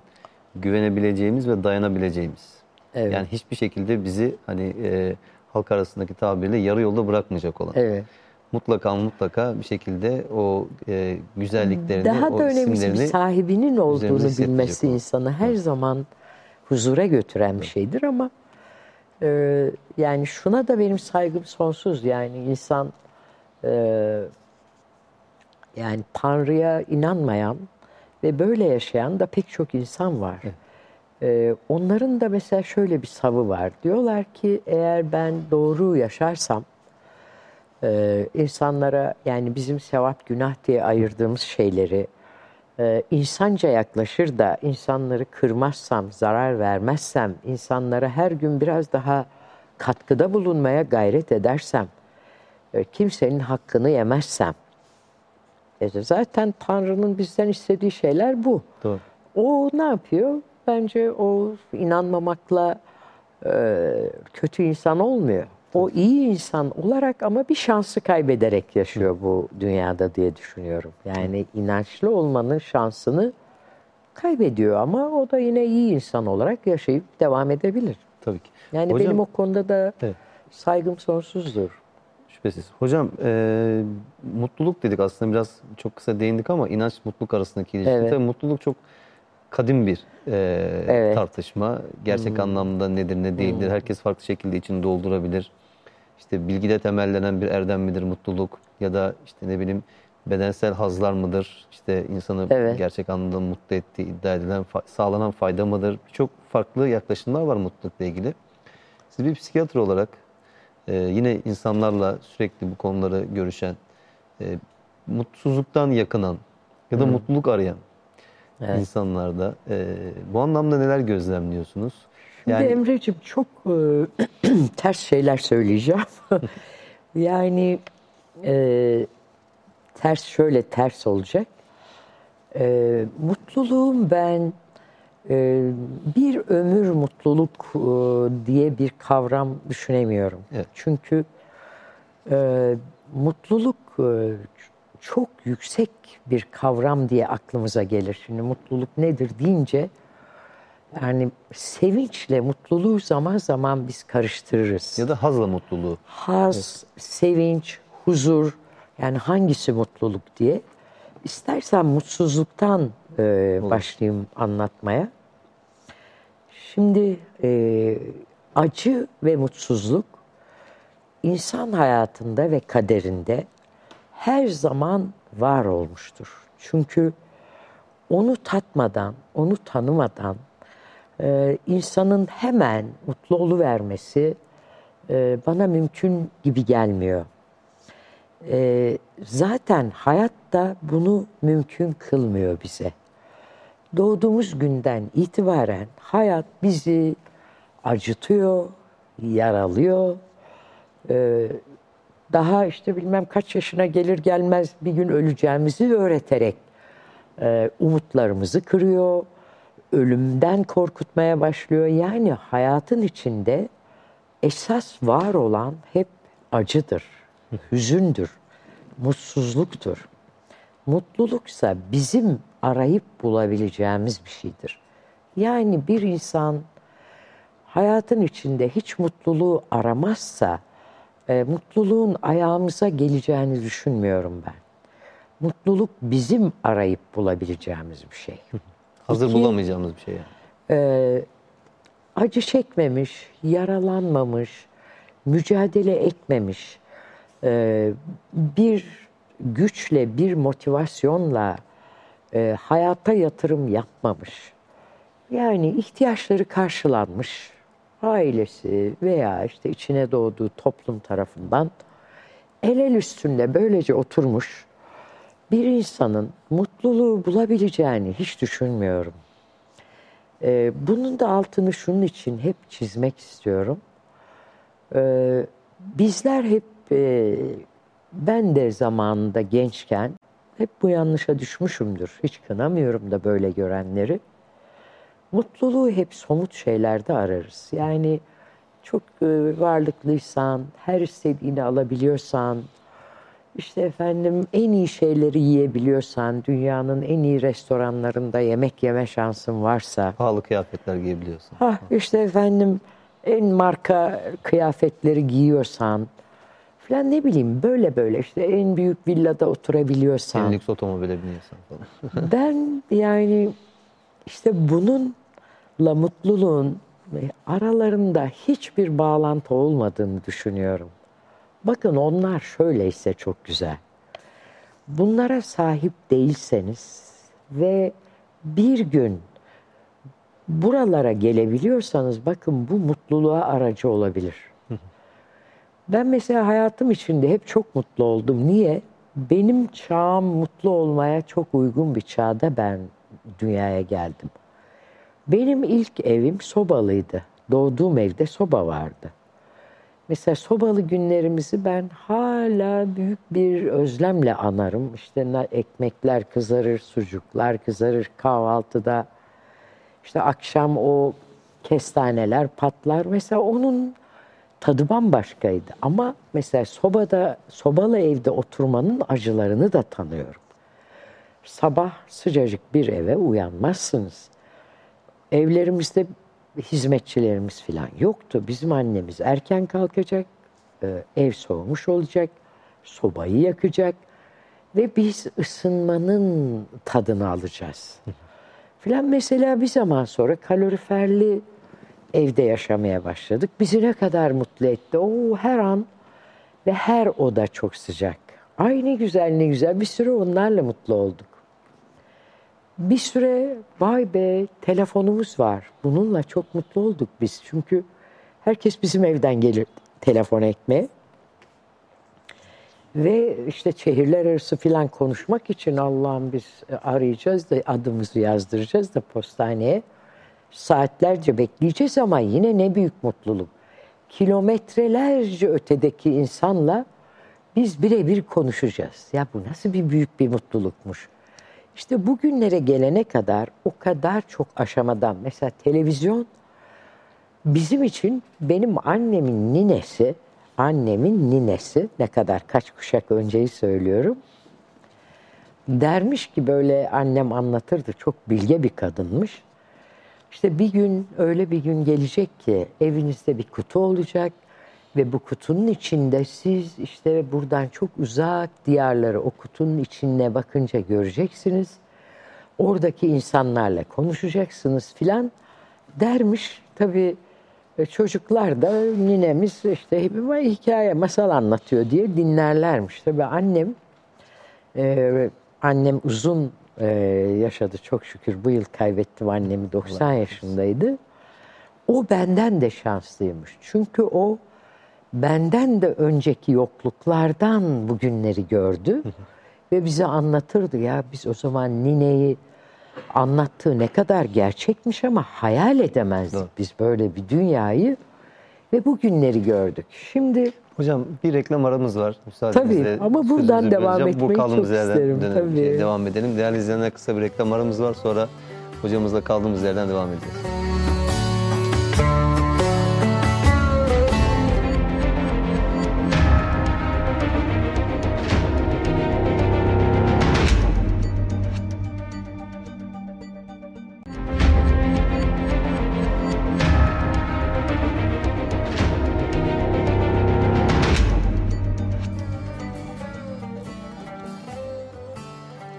güvenebileceğimiz ve dayanabileceğimiz. Evet. Yani hiçbir şekilde bizi hani e, halk arasındaki tabirle yarı yolda bırakmayacak olan. Evet. Mutlaka mutlaka bir şekilde o e, güzelliklerini, Daha o da önemlisi bir sahibinin olduğunu bilmesi olan. insanı her zaman huzura götüren bir şeydir ama e, yani şuna da benim saygım sonsuz. Yani insan e, yani Tanrı'ya inanmayan ve böyle yaşayan da pek çok insan var. E, onların da mesela şöyle bir savı var. Diyorlar ki eğer ben doğru yaşarsam e, insanlara yani bizim sevap günah diye ayırdığımız şeyleri e, insanca yaklaşır da insanları kırmazsam, zarar vermezsem, insanlara her gün biraz daha katkıda bulunmaya gayret edersem, e, kimsenin hakkını yemezsem, e, zaten Tanrı'nın bizden istediği şeyler bu. Doğru. O ne yapıyor? Bence o inanmamakla e, kötü insan olmuyor. O iyi insan olarak ama bir şansı kaybederek yaşıyor bu dünyada diye düşünüyorum. Yani inançlı olmanın şansını kaybediyor ama o da yine iyi insan olarak yaşayıp devam edebilir. tabii ki. Yani Hocam- benim o konuda da Evet. saygım sonsuzdur. Şüphesiz. Hocam e, mutluluk dedik aslında biraz çok kısa değindik ama inanç mutluluk arasındaki ilişki. Evet. Tabii mutluluk çok kadim bir e, Evet. tartışma. Gerçek anlamda nedir ne değildir. Herkes farklı şekilde içini doldurabilir. İşte bilgide temellenen bir erdem midir mutluluk ya da işte ne bileyim bedensel hazlar mıdır? İşte insanı Evet. gerçek anlamda mutlu ettiği iddia edilen sağlanan fayda mıdır? Çok farklı yaklaşımlar var mutlulukla ilgili. Siz bir psikiyatr olarak e, yine insanlarla sürekli bu konuları görüşen, e, mutsuzluktan yakınan ya da mutluluk arayan Evet. insanlarda e, bu anlamda neler gözlemliyorsunuz? Şimdi Emre'ciğim çok e, ters şeyler söyleyeceğim. yani e, ters şöyle ters olacak. E, mutluluğum ben e, bir ömür mutluluk e, diye bir kavram düşünemiyorum. Evet. Çünkü e, mutluluk e, çok yüksek bir kavram diye aklımıza gelir. Şimdi mutluluk nedir deyince yani sevinçle mutluluğu zaman zaman biz karıştırırız. ya da hazla mutluluğu. Haz, sevinç, huzur yani hangisi mutluluk diye. İstersen mutsuzluktan e, başlayayım anlatmaya. Şimdi e, acı ve mutsuzluk insan hayatında ve kaderinde her zaman var olmuştur. Çünkü onu tatmadan, onu tanımadan e, insanın hemen mutlu oluvermesi e, bana mümkün gibi gelmiyor. E, zaten hayat da bunu mümkün kılmıyor bize. Doğduğumuz günden itibaren hayat bizi acıtıyor, yaralıyor. E, daha işte bilmem kaç yaşına gelir gelmez bir gün öleceğimizi öğreterek e, umutlarımızı kırıyor, ölümden korkutmaya başlıyor. Yani hayatın içinde esas var olan hep acıdır, hüzündür, mutsuzluktur. Mutluluksa bizim arayıp bulabileceğimiz bir şeydir. Yani bir insan hayatın içinde hiç mutluluğu aramazsa e, mutluluğun ayağımıza geleceğini düşünmüyorum ben. Mutluluk bizim arayıp bulabileceğimiz bir şey. Hazır İki- bulamayacağımız bir şey yani. Ee, acı çekmemiş, yaralanmamış, mücadele etmemiş, e, bir güçle, bir motivasyonla e, hayata yatırım yapmamış. Yani ihtiyaçları karşılanmış, ailesi veya işte içine doğduğu toplum tarafından el el üstünde böylece oturmuş bir insanın mutluluğu bulabileceğini hiç düşünmüyorum. Ee, bunun da altını şunun için hep çizmek istiyorum. Ee, bizler hep, e, ben de zamanında gençken hep bu yanlışa düşmüşümdür. Hiç kınamıyorum da böyle görenleri. Mutluluğu hep somut şeylerde ararız. Yani çok e, varlıklıysan, her istediğini alabiliyorsan, işte efendim en iyi şeyleri yiyebiliyorsan, dünyanın en iyi restoranlarında yemek yeme şansın varsa, Pahalı kıyafetler giyebiliyorsun. ha işte efendim en marka kıyafetleri giyiyorsan, falan ne bileyim böyle böyle işte en büyük villada oturabiliyorsan. En lüks otomobile biniyorsun falan. Ben yani işte bununla mutluluğun aralarında hiçbir bağlantı olmadığını düşünüyorum. Bakın onlar şöyleyse çok güzel. Bunlara sahip değilseniz ve bir gün buralara gelebiliyorsanız bakın bu mutluluğa aracı olabilir. Ben mesela hayatım içinde hep çok mutlu oldum. Niye? Benim çağım mutlu olmaya çok uygun bir çağda ben dünyaya geldim. Benim ilk evim sobalıydı. Doğduğum evde soba vardı. Mesela sobalı günlerimizi ben hala büyük bir özlemle anarım. İşte ekmekler kızarır, sucuklar kızarır kahvaltıda. İşte akşam o kestaneler patlar. Mesela onun tadı bambaşkaydı. Ama mesela sobada, sobalı evde oturmanın acılarını da tanıyorum. Sabah sıcacık bir eve uyanmazsınız. Evlerimizde hizmetçilerimiz falan yoktu. Bizim annemiz erken kalkacak, e, ev soğumuş olacak, sobayı yakacak ve biz ısınmanın tadını alacağız. Filan mesela bir zaman sonra kaloriferli evde yaşamaya başladık. Bizi ne kadar mutlu etti. O her an ve her oda çok sıcak. Ay ne güzel ne güzel. Bir süre onlarla mutlu olduk. Bir süre vay be telefonumuz var. Bununla çok mutlu olduk biz. Çünkü Herkes bizim evden gelir telefon etmeye. Ve işte şehirler arası filan konuşmak için Allah'ım biz arayacağız da adımızı yazdıracağız da postaneye. Saatlerce bekleyeceğiz ama yine ne büyük mutluluk. Kilometrelerce ötedeki insanla biz birebir konuşacağız. Ya bu nasıl bir büyük bir mutlulukmuş. İşte bugünlere gelene kadar o kadar çok aşamadan mesela televizyon bizim için benim annemin ninesi, annemin ninesi ne kadar kaç kuşak önceyi söylüyorum. Dermiş ki böyle annem anlatırdı çok bilge bir kadınmış. İşte bir gün öyle bir gün gelecek ki evinizde bir kutu olacak ve bu kutunun içinde siz işte buradan çok uzak diyarları o kutunun içine bakınca göreceksiniz. Oradaki insanlarla konuşacaksınız filan dermiş. Tabii e, çocuklar da ninemiz işte hikaye masal anlatıyor diye dinlerlermiş. Tabii annem e, annem uzun e, yaşadı çok şükür. Bu yıl kaybettim annemi 90 yaşındaydı. O benden de şanslıymış. Çünkü o benden de önceki yokluklardan bugünleri gördü. Ve bize anlatırdı ya biz o zaman nineyi anlattığı ne kadar gerçekmiş ama hayal edemezdik Doğru. biz böyle bir dünyayı ve bu günleri gördük. Şimdi Hocam bir reklam aramız var. Müsaadenizle tabii ama buradan devam etmeyi Bu çok isterim. Dönem, tabii. Devam edelim. Değerli izleyenler kısa bir reklam aramız var. Sonra hocamızla kaldığımız yerden devam edeceğiz.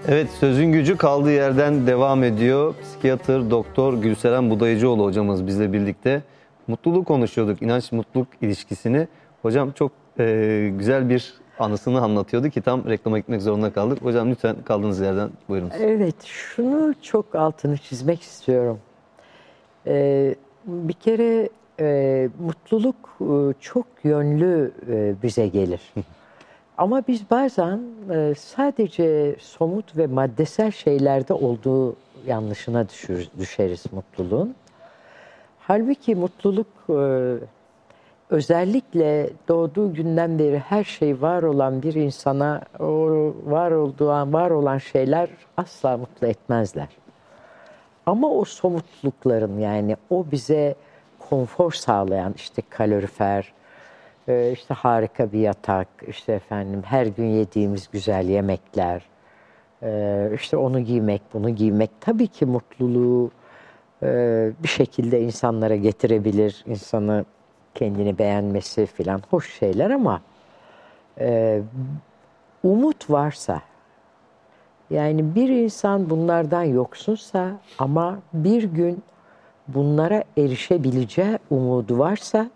Evet sözün gücü kaldığı yerden devam ediyor. Psikiyatr Doktor Gülseren Budayıcıoğlu hocamız bizle birlikte. Mutluluk konuşuyorduk, inanç mutluluk ilişkisini. Hocam çok e, güzel bir anısını anlatıyordu ki tam reklama gitmek zorunda kaldık. Hocam lütfen kaldığınız yerden buyurunuz. Evet şunu çok altını çizmek istiyorum. Ee, bir kere e, mutluluk e, çok yönlü e, bize gelir. Ama biz bazen e, sadece somut ve maddesel şeylerde olduğu yanlışına düşür, düşeriz mutluluğun. Halbuki mutluluk e, özellikle doğduğu günden beri her şey var olan bir insana o var olduğu var olan şeyler asla mutlu etmezler. Ama o somutlukların yani o bize konfor sağlayan işte kalorifer, ee, işte harika bir yatak, işte efendim her gün yediğimiz güzel yemekler, ee, işte onu giymek, bunu giymek. Tabii ki mutluluğu e, bir şekilde insanlara getirebilir, insanı kendini beğenmesi filan hoş şeyler ama e, umut varsa, yani bir insan bunlardan yoksunsa ama bir gün bunlara erişebileceği umudu varsa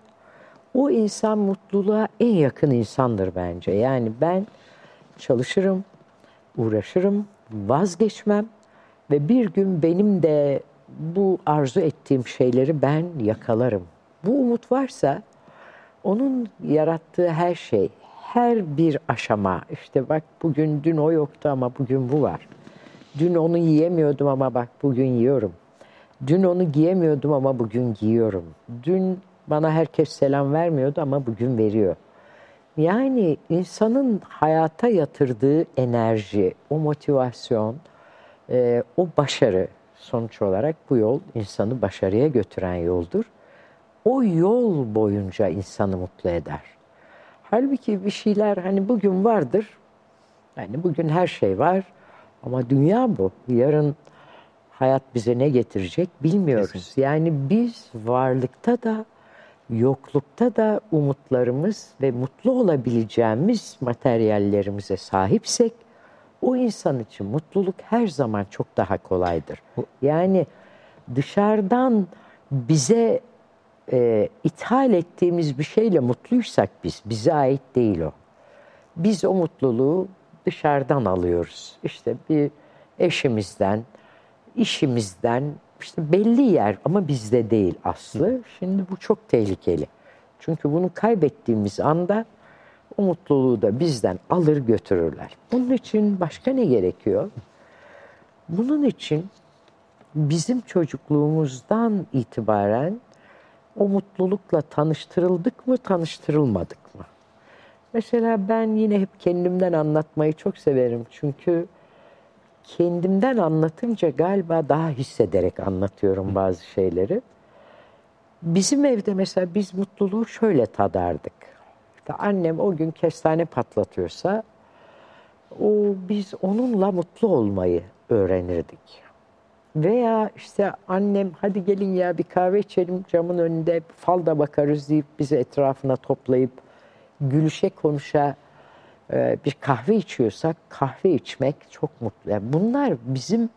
o insan mutluluğa en yakın insandır bence. Yani ben çalışırım, uğraşırım, vazgeçmem ve bir gün benim de bu arzu ettiğim şeyleri ben yakalarım. Bu umut varsa onun yarattığı her şey, her bir aşama, işte bak bugün dün o yoktu ama bugün bu var. Dün onu yiyemiyordum ama bak bugün yiyorum. Dün onu giyemiyordum ama bugün giyiyorum. Dün bana herkes selam vermiyordu ama bugün veriyor. Yani insanın hayata yatırdığı enerji, o motivasyon, e, o başarı sonuç olarak bu yol insanı başarıya götüren yoldur. O yol boyunca insanı mutlu eder. Halbuki bir şeyler hani bugün vardır. Yani bugün her şey var ama dünya bu. Yarın hayat bize ne getirecek bilmiyoruz. Kesin. Yani biz varlıkta da yoklukta da umutlarımız ve mutlu olabileceğimiz materyallerimize sahipsek o insan için mutluluk her zaman çok daha kolaydır. Yani dışarıdan bize e, ithal ettiğimiz bir şeyle mutluysak biz, bize ait değil o. Biz o mutluluğu dışarıdan alıyoruz. İşte bir eşimizden, işimizden, işte belli yer ama bizde değil aslı. Şimdi bu çok tehlikeli. Çünkü bunu kaybettiğimiz anda o mutluluğu da bizden alır götürürler. Bunun için başka ne gerekiyor? Bunun için bizim çocukluğumuzdan itibaren o mutlulukla tanıştırıldık mı, tanıştırılmadık mı? Mesela ben yine hep kendimden anlatmayı çok severim. Çünkü kendimden anlatınca galiba daha hissederek anlatıyorum bazı şeyleri. Bizim evde mesela biz mutluluğu şöyle tadardık. İşte annem o gün kestane patlatıyorsa o biz onunla mutlu olmayı öğrenirdik. Veya işte annem hadi gelin ya bir kahve içelim camın önünde falda bakarız deyip bizi etrafına toplayıp gülüşe konuşa bir kahve içiyorsak kahve içmek çok mutlu. Yani bunlar bizim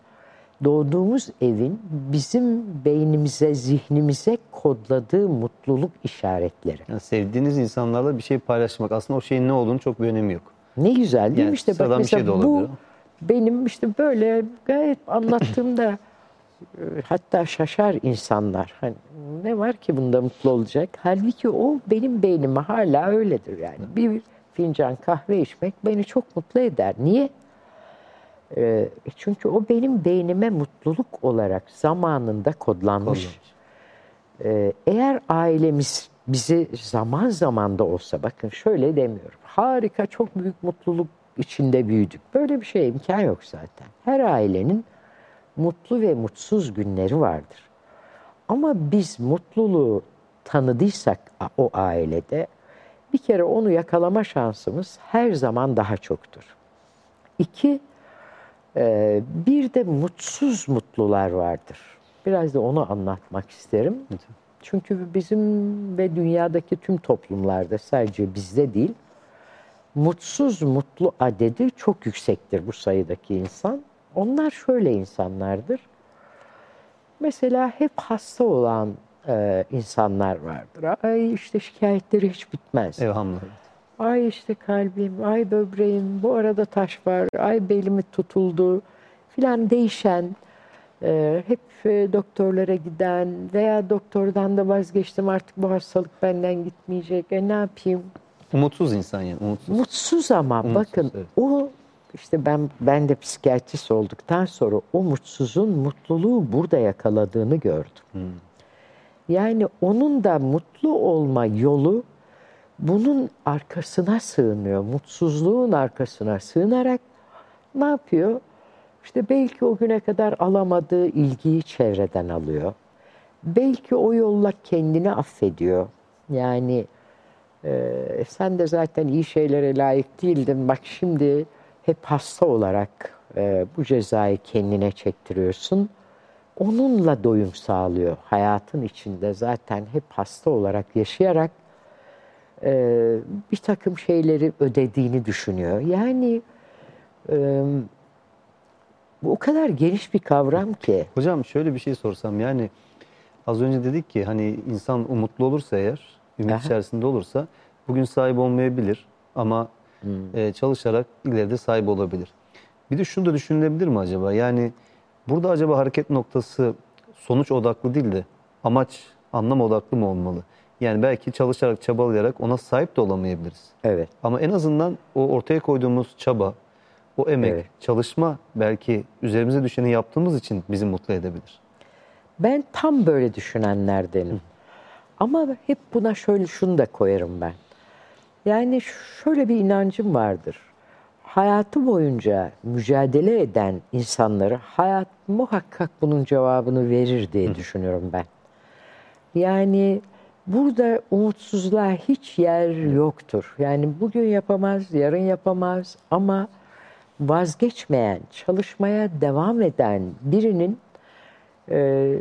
doğduğumuz evin bizim beynimize, zihnimize kodladığı mutluluk işaretleri. Yani sevdiğiniz insanlarla bir şey paylaşmak aslında o şeyin ne olduğunu çok bir önemi yok. Ne güzel değil Yani mi? İşte bak şey mesela de bu benim işte böyle gayet anlattığımda e, hatta şaşar insanlar. Hani ne var ki bunda mutlu olacak? Halbuki o benim beynime hala öyledir yani. Bir fincan kahve içmek beni çok mutlu eder. Niye? E, çünkü o benim beynime mutluluk olarak zamanında kodlanmış. Kodlanmış. Ee, eğer ailemiz bizi zaman zaman da olsa bakın şöyle demiyorum. Harika çok büyük mutluluk içinde büyüdük. Böyle bir şey imkan yok zaten. Her ailenin mutlu ve mutsuz günleri vardır. Ama biz mutluluğu tanıdıysak o ailede bir kere onu yakalama şansımız her zaman daha çoktur. İki, e, bir de mutsuz mutlular vardır. Biraz da onu anlatmak isterim. Çünkü bizim ve dünyadaki tüm toplumlarda sadece bizde değil, mutsuz mutlu adedi çok yüksektir bu sayıdaki insan. Onlar şöyle insanlardır. Mesela hep hasta olan e, insanlar vardır. Ay işte şikayetleri hiç bitmez. Evhamlar. Ay işte kalbim, ay böbreğim, bu arada taş var, ay belimi tutuldu filan değişen, e, hep e, doktorlara giden veya doktordan da vazgeçtim artık bu hastalık benden gitmeyecek, e ne yapayım? Umutsuz insan yani umutsuz. Mutsuz ama Umutsuz, bakın evet. o işte ben ben de psikiyatrist olduktan sonra o mutsuzun mutluluğu burada yakaladığını gördüm. Hmm. Yani onun da mutlu olma yolu bunun arkasına sığınıyor. Mutsuzluğun arkasına sığınarak ne yapıyor? İşte belki o güne kadar alamadığı ilgiyi çevreden alıyor. Belki o yolla kendini affediyor. Yani e, sen de zaten iyi şeylere layık değildin. Bak şimdi hep hasta olarak e, bu cezayı kendine çektiriyorsun. Onunla doyum sağlıyor. Hayatın içinde zaten hep hasta olarak yaşayarak e, bir takım şeyleri ödediğini düşünüyor. Yani e, bu o kadar geniş bir kavram ki. Hocam şöyle bir şey sorsam yani az önce dedik ki hani insan umutlu olursa eğer, ümit Aha. içerisinde olursa bugün sahip olmayabilir ama e, çalışarak ileride sahip olabilir. Bir de şunu da düşünülebilir mi acaba? Yani burada acaba hareket noktası sonuç odaklı değil de amaç, anlam odaklı mı olmalı? Yani belki çalışarak, çabalayarak ona sahip de olamayabiliriz. Evet. Ama en azından o ortaya koyduğumuz çaba, o emek, Evet. çalışma belki üzerimize düşeni yaptığımız için bizi mutlu edebilir. Ben tam böyle düşünenlerdenim. Ama hep buna şöyle şunu da koyarım ben. Yani şöyle bir inancım vardır. Hayatı boyunca mücadele eden insanları hayat muhakkak bunun cevabını verir diye düşünüyorum ben. Yani burada umutsuzluğa hiç yer yoktur. Yani bugün yapamaz, yarın yapamaz ama vazgeçmeyen, çalışmaya devam eden birinin e,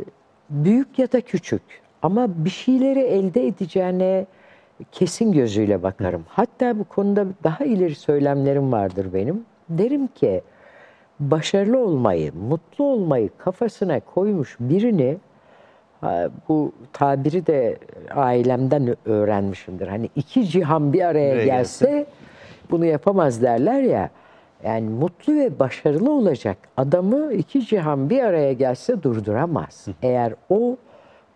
büyük ya da küçük ama bir şeyleri elde edeceğine kesin gözüyle bakarım. Hatta bu konuda daha ileri söylemlerim vardır benim. Derim ki başarılı olmayı, mutlu olmayı kafasına koymuş birini bu tabiri de ailemden öğrenmişimdir. Hani iki cihan bir araya gelse bunu yapamaz derler ya. Yani mutlu ve başarılı olacak adamı iki cihan bir araya gelse durduramaz. Eğer o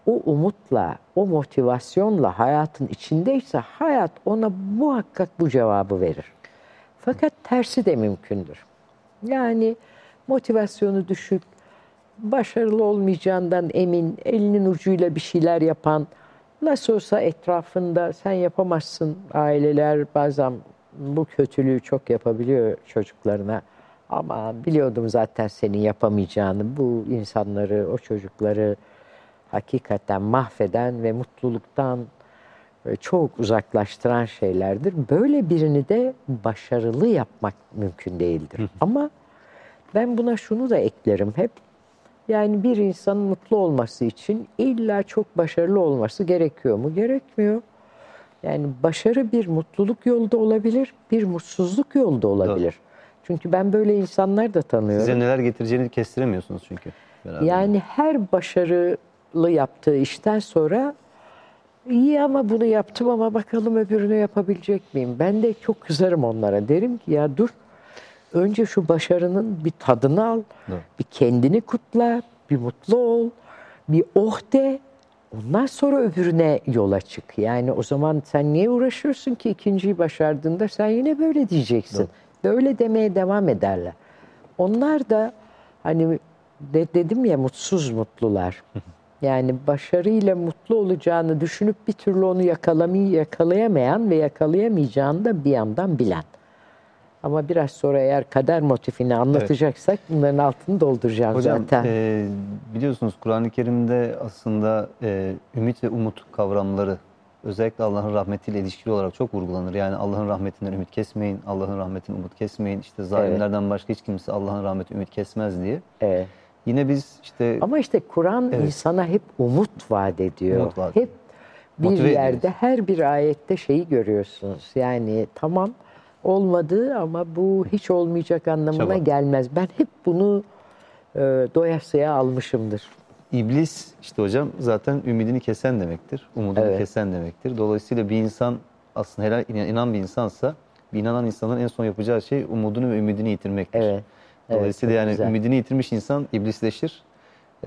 o umutla, o motivasyonla hayatın içindeyse hayat ona muhakkak bu cevabı verir. Fakat tersi de mümkündür. Yani motivasyonu düşük, başarılı olmayacağından emin, elinin ucuyla bir şeyler yapan, nasıl olsa etrafında sen yapamazsın aileler bazen bu kötülüğü çok yapabiliyor çocuklarına. Ama biliyordum zaten senin yapamayacağını, bu insanları, o çocukları hakikaten mahveden ve mutluluktan e, çok uzaklaştıran şeylerdir. Böyle birini de başarılı yapmak mümkün değildir. Ama ben buna şunu da eklerim hep. Yani bir insanın mutlu olması için illa çok başarılı olması gerekiyor mu? Gerekmiyor. Yani başarı bir mutluluk yolda olabilir, bir mutsuzluk yolda olabilir. Doğru. Çünkü ben böyle insanlar da tanıyorum. Size neler getireceğini kestiremiyorsunuz çünkü. Beraber. Yani her başarılı yaptığı işten sonra iyi ama bunu yaptım ama bakalım öbürünü yapabilecek miyim? Ben de çok kızarım onlara. Derim ki ya dur önce şu başarının bir tadını al, evet. bir kendini kutla, bir mutlu ol, bir oh de. Ondan sonra öbürüne yola çık. Yani o zaman sen niye uğraşıyorsun ki ikinciyi başardığında sen yine böyle diyeceksin. Evet. Böyle demeye devam ederler. Onlar da hani de, dedim ya mutsuz mutlular. Yani başarıyla mutlu olacağını düşünüp bir türlü onu yakalamayı yakalayamayan ve yakalayamayacağını da bir yandan bilen. Ama biraz sonra eğer kader motifini anlatacaksak evet. bunların altını dolduracağım Hocam, zaten. E, biliyorsunuz Kur'an-ı Kerim'de aslında e, ümit ve umut kavramları özellikle Allah'ın rahmetiyle ilişkili olarak çok vurgulanır. Yani Allah'ın rahmetinden ümit kesmeyin, Allah'ın rahmetinden umut kesmeyin. İşte zalimlerden evet. başka hiç kimse Allah'ın rahmeti ümit kesmez diye. Evet. Yine biz işte... Ama işte Kur'an evet. insana hep umut vaat ediyor. Umut vaat. Hep bir Motive yerde ediyoruz. her bir ayette şeyi görüyorsunuz. Yani tamam olmadı ama bu hiç olmayacak anlamına Çabuk. gelmez. Ben hep bunu e, doyasıya almışımdır. İblis işte hocam zaten ümidini kesen demektir. Umudunu evet. kesen demektir. Dolayısıyla bir insan aslında helal inan bir insansa bir inanan insanın en son yapacağı şey umudunu ve ümidini yitirmektir. Evet. Dolayısıyla evet, yani güzel. ümidini yitirmiş insan iblisleşir.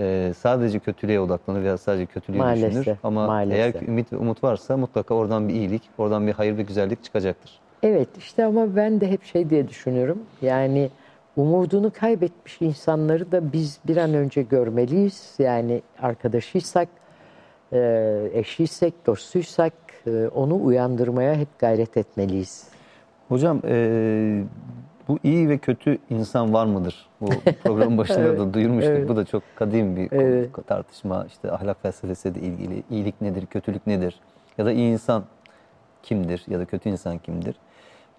Ee, sadece kötülüğe odaklanır veya sadece kötülüğü maalesef, düşünür. Ama maalesef. eğer ümit ve umut varsa mutlaka oradan bir iyilik, oradan bir hayır ve güzellik çıkacaktır. Evet işte ama ben de hep şey diye düşünüyorum. Yani umudunu kaybetmiş insanları da biz bir an önce görmeliyiz. Yani arkadaşıysak, e, eşiysek, dostuysak e, onu uyandırmaya hep gayret etmeliyiz. Hocam e, bu iyi ve kötü insan var mıdır? Bu programın başında evet, da duyurmuştuk. Evet. Bu da çok kadim bir evet. tartışma. İşte ahlak felsefesi de ilgili. İyilik nedir, kötülük nedir? Ya da iyi insan kimdir ya da kötü insan kimdir?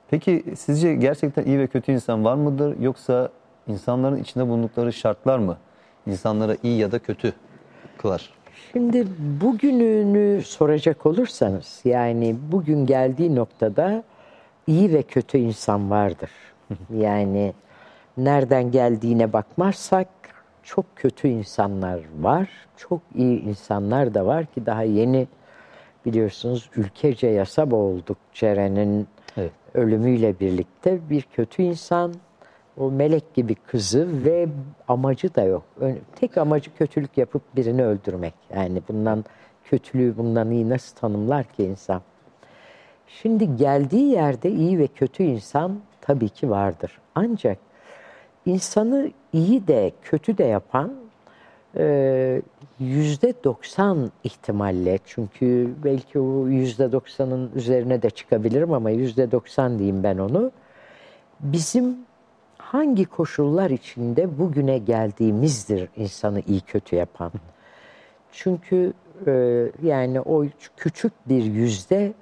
Peki sizce gerçekten iyi ve kötü insan var mıdır? Yoksa insanların içinde bulundukları şartlar mı insanlara iyi ya da kötü kılar? Şimdi bugününü soracak olursanız yani bugün geldiği noktada iyi ve kötü insan vardır. yani nereden geldiğine bakmazsak çok kötü insanlar var. Çok iyi insanlar da var ki daha yeni biliyorsunuz ülkece yasa boğulduk Ceren'in evet. ölümüyle birlikte bir kötü insan o melek gibi kızı ve amacı da yok. Tek amacı kötülük yapıp birini öldürmek. Yani bundan kötülüğü bundan iyi nasıl tanımlar ki insan? Şimdi geldiği yerde iyi ve kötü insan tabii ki vardır. Ancak insanı iyi de kötü de yapan e, yüzde doksan ihtimalle çünkü belki o yüzde doksanın üzerine de çıkabilirim ama yüzde doksan diyeyim ben onu. Bizim hangi koşullar içinde bugüne geldiğimizdir insanı iyi kötü yapan. Çünkü e, yani o küçük bir yüzde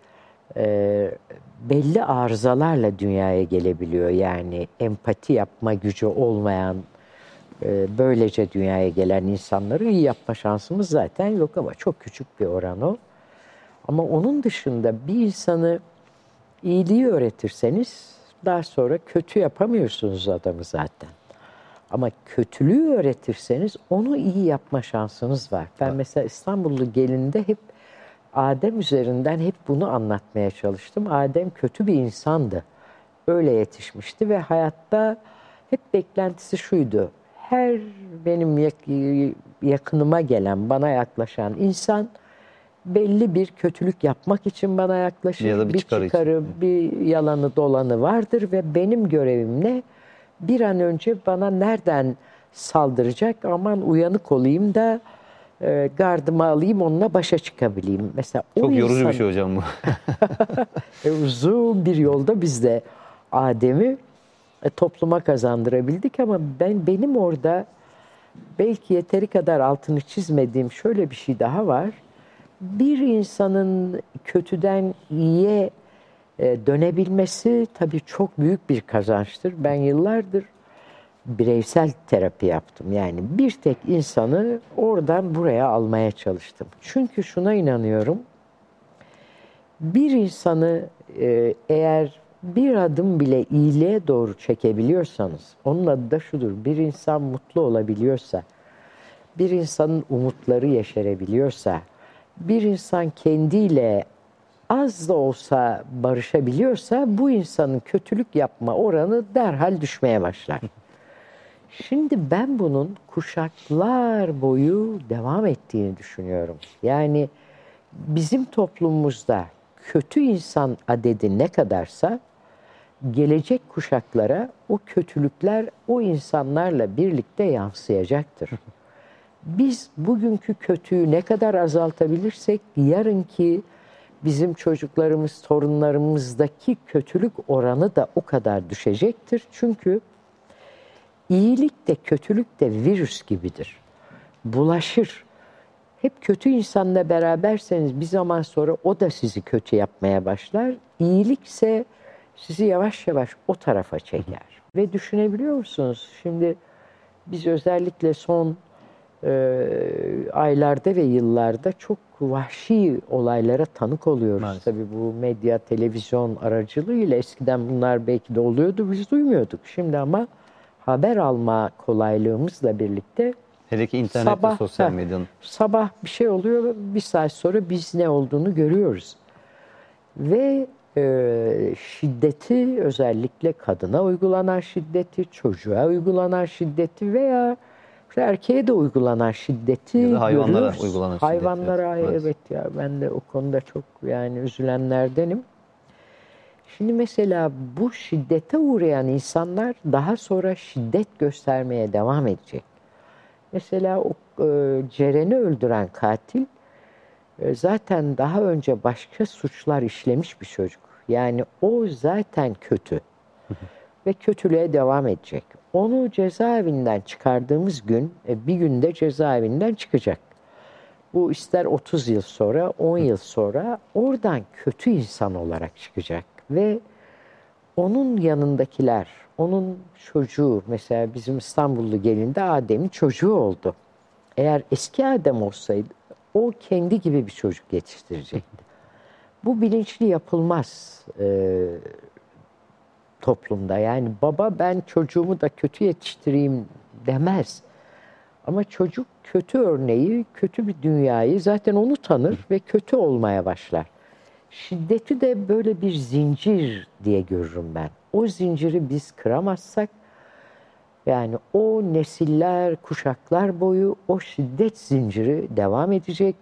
e, belli arızalarla dünyaya gelebiliyor. Yani empati yapma gücü olmayan, e, böylece dünyaya gelen insanları iyi yapma şansımız zaten yok ama çok küçük bir oran o. Ama onun dışında bir insanı iyiliği öğretirseniz daha sonra kötü yapamıyorsunuz adamı zaten. Ama kötülüğü öğretirseniz onu iyi yapma şansınız var. Ben mesela İstanbullu gelinde hep Adem üzerinden hep bunu anlatmaya çalıştım. Adem kötü bir insandı. Öyle yetişmişti ve hayatta hep beklentisi şuydu. her benim yak- yakınıma gelen, bana yaklaşan insan belli bir kötülük yapmak için bana yaklaşır. Ya da bir çıkarı için. çıkarı, bir yalanı dolanı vardır ve benim görevim ne? Bir an önce bana nereden saldıracak aman uyanık olayım da e, gardımı alayım onunla başa çıkabileyim. Mesela o Çok yorucu insan- bir şey hocam bu. e, uzun bir yolda biz de Adem'i e, topluma kazandırabildik ama ben benim orada belki yeteri kadar altını çizmediğim şöyle bir şey daha var. Bir insanın kötüden iyiye e, dönebilmesi tabii çok büyük bir kazançtır. Ben yıllardır bireysel terapi yaptım. Yani bir tek insanı oradan buraya almaya çalıştım. Çünkü şuna inanıyorum bir insanı e, eğer bir adım bile iyiliğe doğru çekebiliyorsanız, onun adı da şudur, bir insan mutlu olabiliyorsa, bir insanın umutları yeşerebiliyorsa, bir insan kendiyle az da olsa barışabiliyorsa, bu insanın kötülük yapma oranı derhal düşmeye başlar. Şimdi ben bunun kuşaklar boyu devam ettiğini düşünüyorum. Yani bizim toplumumuzda kötü insan adedi ne kadarsa gelecek kuşaklara o kötülükler o insanlarla birlikte yansıyacaktır. Biz bugünkü kötüyü ne kadar azaltabilirsek yarınki bizim çocuklarımız, torunlarımızdaki kötülük oranı da o kadar düşecektir. Çünkü iyilik de kötülük de virüs gibidir. Bulaşır. Hep kötü insanla beraberseniz bir zaman sonra o da sizi kötü yapmaya başlar. İyilikse sizi yavaş yavaş o tarafa çeker. Ve düşünebiliyor musunuz? Şimdi biz özellikle son e, aylarda ve yıllarda çok vahşi olaylara tanık oluyoruz. Maalesef. Tabii bu medya, televizyon aracılığıyla eskiden bunlar belki de oluyordu, biz duymuyorduk. Şimdi ama haber alma kolaylığımızla birlikte Hele ki internet Sabah, ve sosyal medyanın. sabah bir şey oluyor, bir saat sonra biz ne olduğunu görüyoruz. Ve e, şiddeti özellikle kadına uygulanan şiddeti, çocuğa uygulanan şiddeti veya işte erkeğe de uygulanan şiddeti Ya da hayvanlara görüyoruz. uygulanan şiddeti, Hayvanlara evet. evet. ya ben de o konuda çok yani üzülenlerdenim. Şimdi mesela bu şiddete uğrayan insanlar daha sonra şiddet göstermeye devam edecek. Mesela o e, Ceren'i öldüren katil e, zaten daha önce başka suçlar işlemiş bir çocuk. Yani o zaten kötü ve kötülüğe devam edecek. Onu cezaevinden çıkardığımız gün e, bir günde cezaevinden çıkacak. Bu ister 30 yıl sonra, 10 yıl sonra oradan kötü insan olarak çıkacak ve onun yanındakiler, onun çocuğu mesela bizim İstanbullu gelinde Adem'in çocuğu oldu. Eğer eski Adem olsaydı o kendi gibi bir çocuk yetiştirecekti. Bu bilinçli yapılmaz e, toplumda. Yani baba ben çocuğumu da kötü yetiştireyim demez. Ama çocuk kötü örneği, kötü bir dünyayı zaten onu tanır ve kötü olmaya başlar. Şiddeti de böyle bir zincir diye görürüm ben. O zinciri biz kıramazsak yani o nesiller, kuşaklar boyu o şiddet zinciri devam edecek.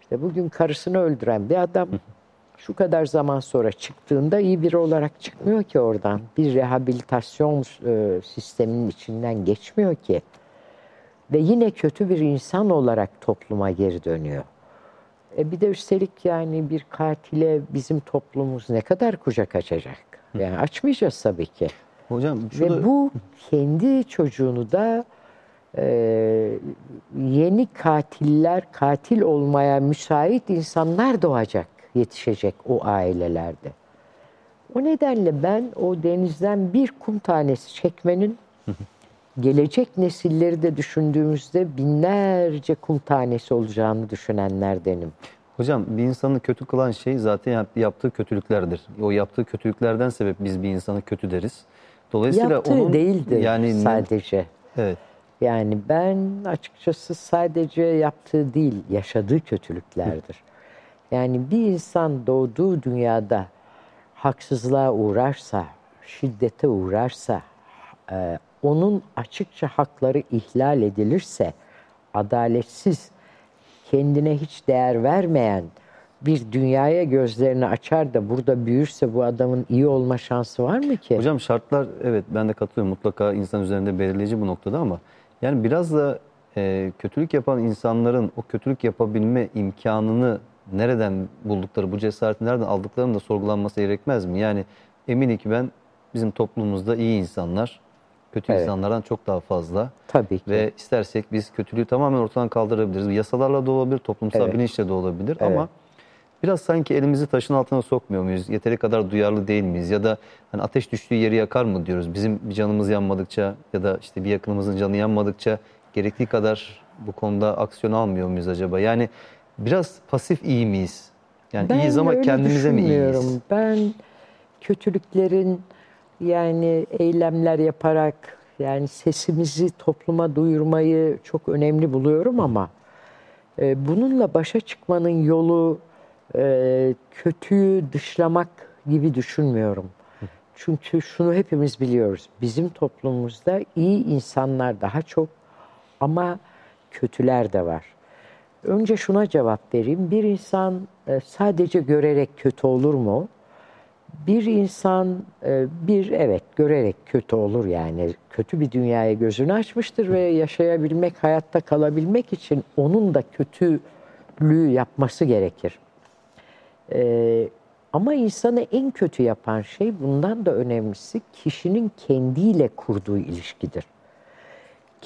İşte bugün karısını öldüren bir adam şu kadar zaman sonra çıktığında iyi biri olarak çıkmıyor ki oradan. Bir rehabilitasyon e, sisteminin içinden geçmiyor ki. Ve yine kötü bir insan olarak topluma geri dönüyor. E bir de üstelik yani bir katile bizim toplumumuz ne kadar kucak açacak? Yani açmayacağız tabii ki. Hocam Ve şurada bu kendi çocuğunu da e, yeni katiller, katil olmaya müsait insanlar doğacak, yetişecek o ailelerde. O nedenle ben o denizden bir kum tanesi çekmenin gelecek nesilleri de düşündüğümüzde binlerce kum tanesi olacağını düşünenlerdenim. Hocam bir insanı kötü kılan şey zaten yap- yaptığı kötülüklerdir. O yaptığı kötülüklerden sebep biz bir insanı kötü deriz. Dolayısıyla Yaptığı onun değildir yani sadece. evet. Yani ben açıkçası sadece yaptığı değil, yaşadığı kötülüklerdir. Yani bir insan doğduğu dünyada haksızlığa uğrarsa, şiddete uğrarsa, e, onun açıkça hakları ihlal edilirse adaletsiz, kendine hiç değer vermeyen bir dünyaya gözlerini açar da burada büyürse bu adamın iyi olma şansı var mı ki? Hocam şartlar evet ben de katılıyorum mutlaka insan üzerinde belirleyici bu noktada ama yani biraz da e, kötülük yapan insanların o kötülük yapabilme imkanını nereden buldukları, bu cesareti nereden aldıklarının da sorgulanması gerekmez mi? Yani eminim ki ben bizim toplumumuzda iyi insanlar, kötü Evet. insanlardan çok daha fazla. Tabii ki. Ve istersek biz kötülüğü tamamen ortadan kaldırabiliriz. Yasalarla da olabilir, toplumsal Evet. bilinçle de olabilir Evet. ama biraz sanki elimizi taşın altına sokmuyor muyuz? Yeteri kadar duyarlı değil miyiz? Ya da hani ateş düştüğü yeri yakar mı diyoruz? Bizim bir canımız yanmadıkça ya da işte bir yakınımızın canı yanmadıkça gerektiği kadar bu konuda aksiyon almıyor muyuz acaba? Yani biraz pasif iyi miyiz? Yani Ben iyiyiz ama kendimize mi iyiyiz? Ben kötülüklerin yani eylemler yaparak yani sesimizi topluma duyurmayı çok önemli buluyorum ama e, bununla başa çıkmanın yolu e, kötüyü dışlamak gibi düşünmüyorum. Çünkü şunu hepimiz biliyoruz. Bizim toplumumuzda iyi insanlar daha çok ama kötüler de var. Önce şuna cevap vereyim. Bir insan e, sadece görerek kötü olur mu? Bir insan e, bir evet görerek kötü olur yani. Kötü bir dünyaya gözünü açmıştır ve yaşayabilmek, hayatta kalabilmek için onun da kötülüğü yapması gerekir. E, ama insanı en kötü yapan şey bundan da önemlisi kişinin kendiyle kurduğu ilişkidir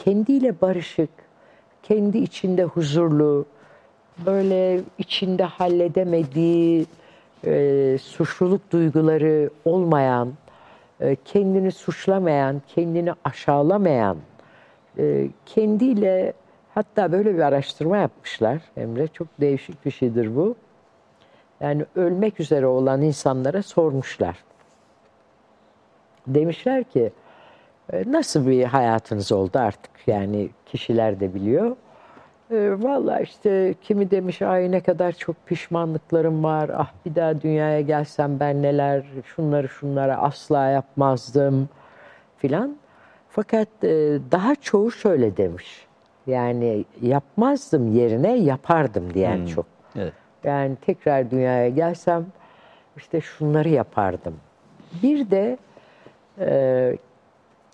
kendiyle barışık, kendi içinde huzurlu, böyle içinde halledemediği e, suçluluk duyguları olmayan, e, kendini suçlamayan, kendini aşağılamayan, e, kendiyle hatta böyle bir araştırma yapmışlar Emre. Çok değişik bir şeydir bu. Yani ölmek üzere olan insanlara sormuşlar. Demişler ki e, nasıl bir hayatınız oldu artık yani kişiler de biliyor. E, Valla işte kimi demiş ay ne kadar çok pişmanlıklarım var. Ah bir daha dünyaya gelsem ben neler şunları şunlara asla yapmazdım filan. Fakat e, daha çoğu şöyle demiş. Yani yapmazdım yerine yapardım diyen çok. Evet. Yani tekrar dünyaya gelsem işte şunları yapardım. Bir de e,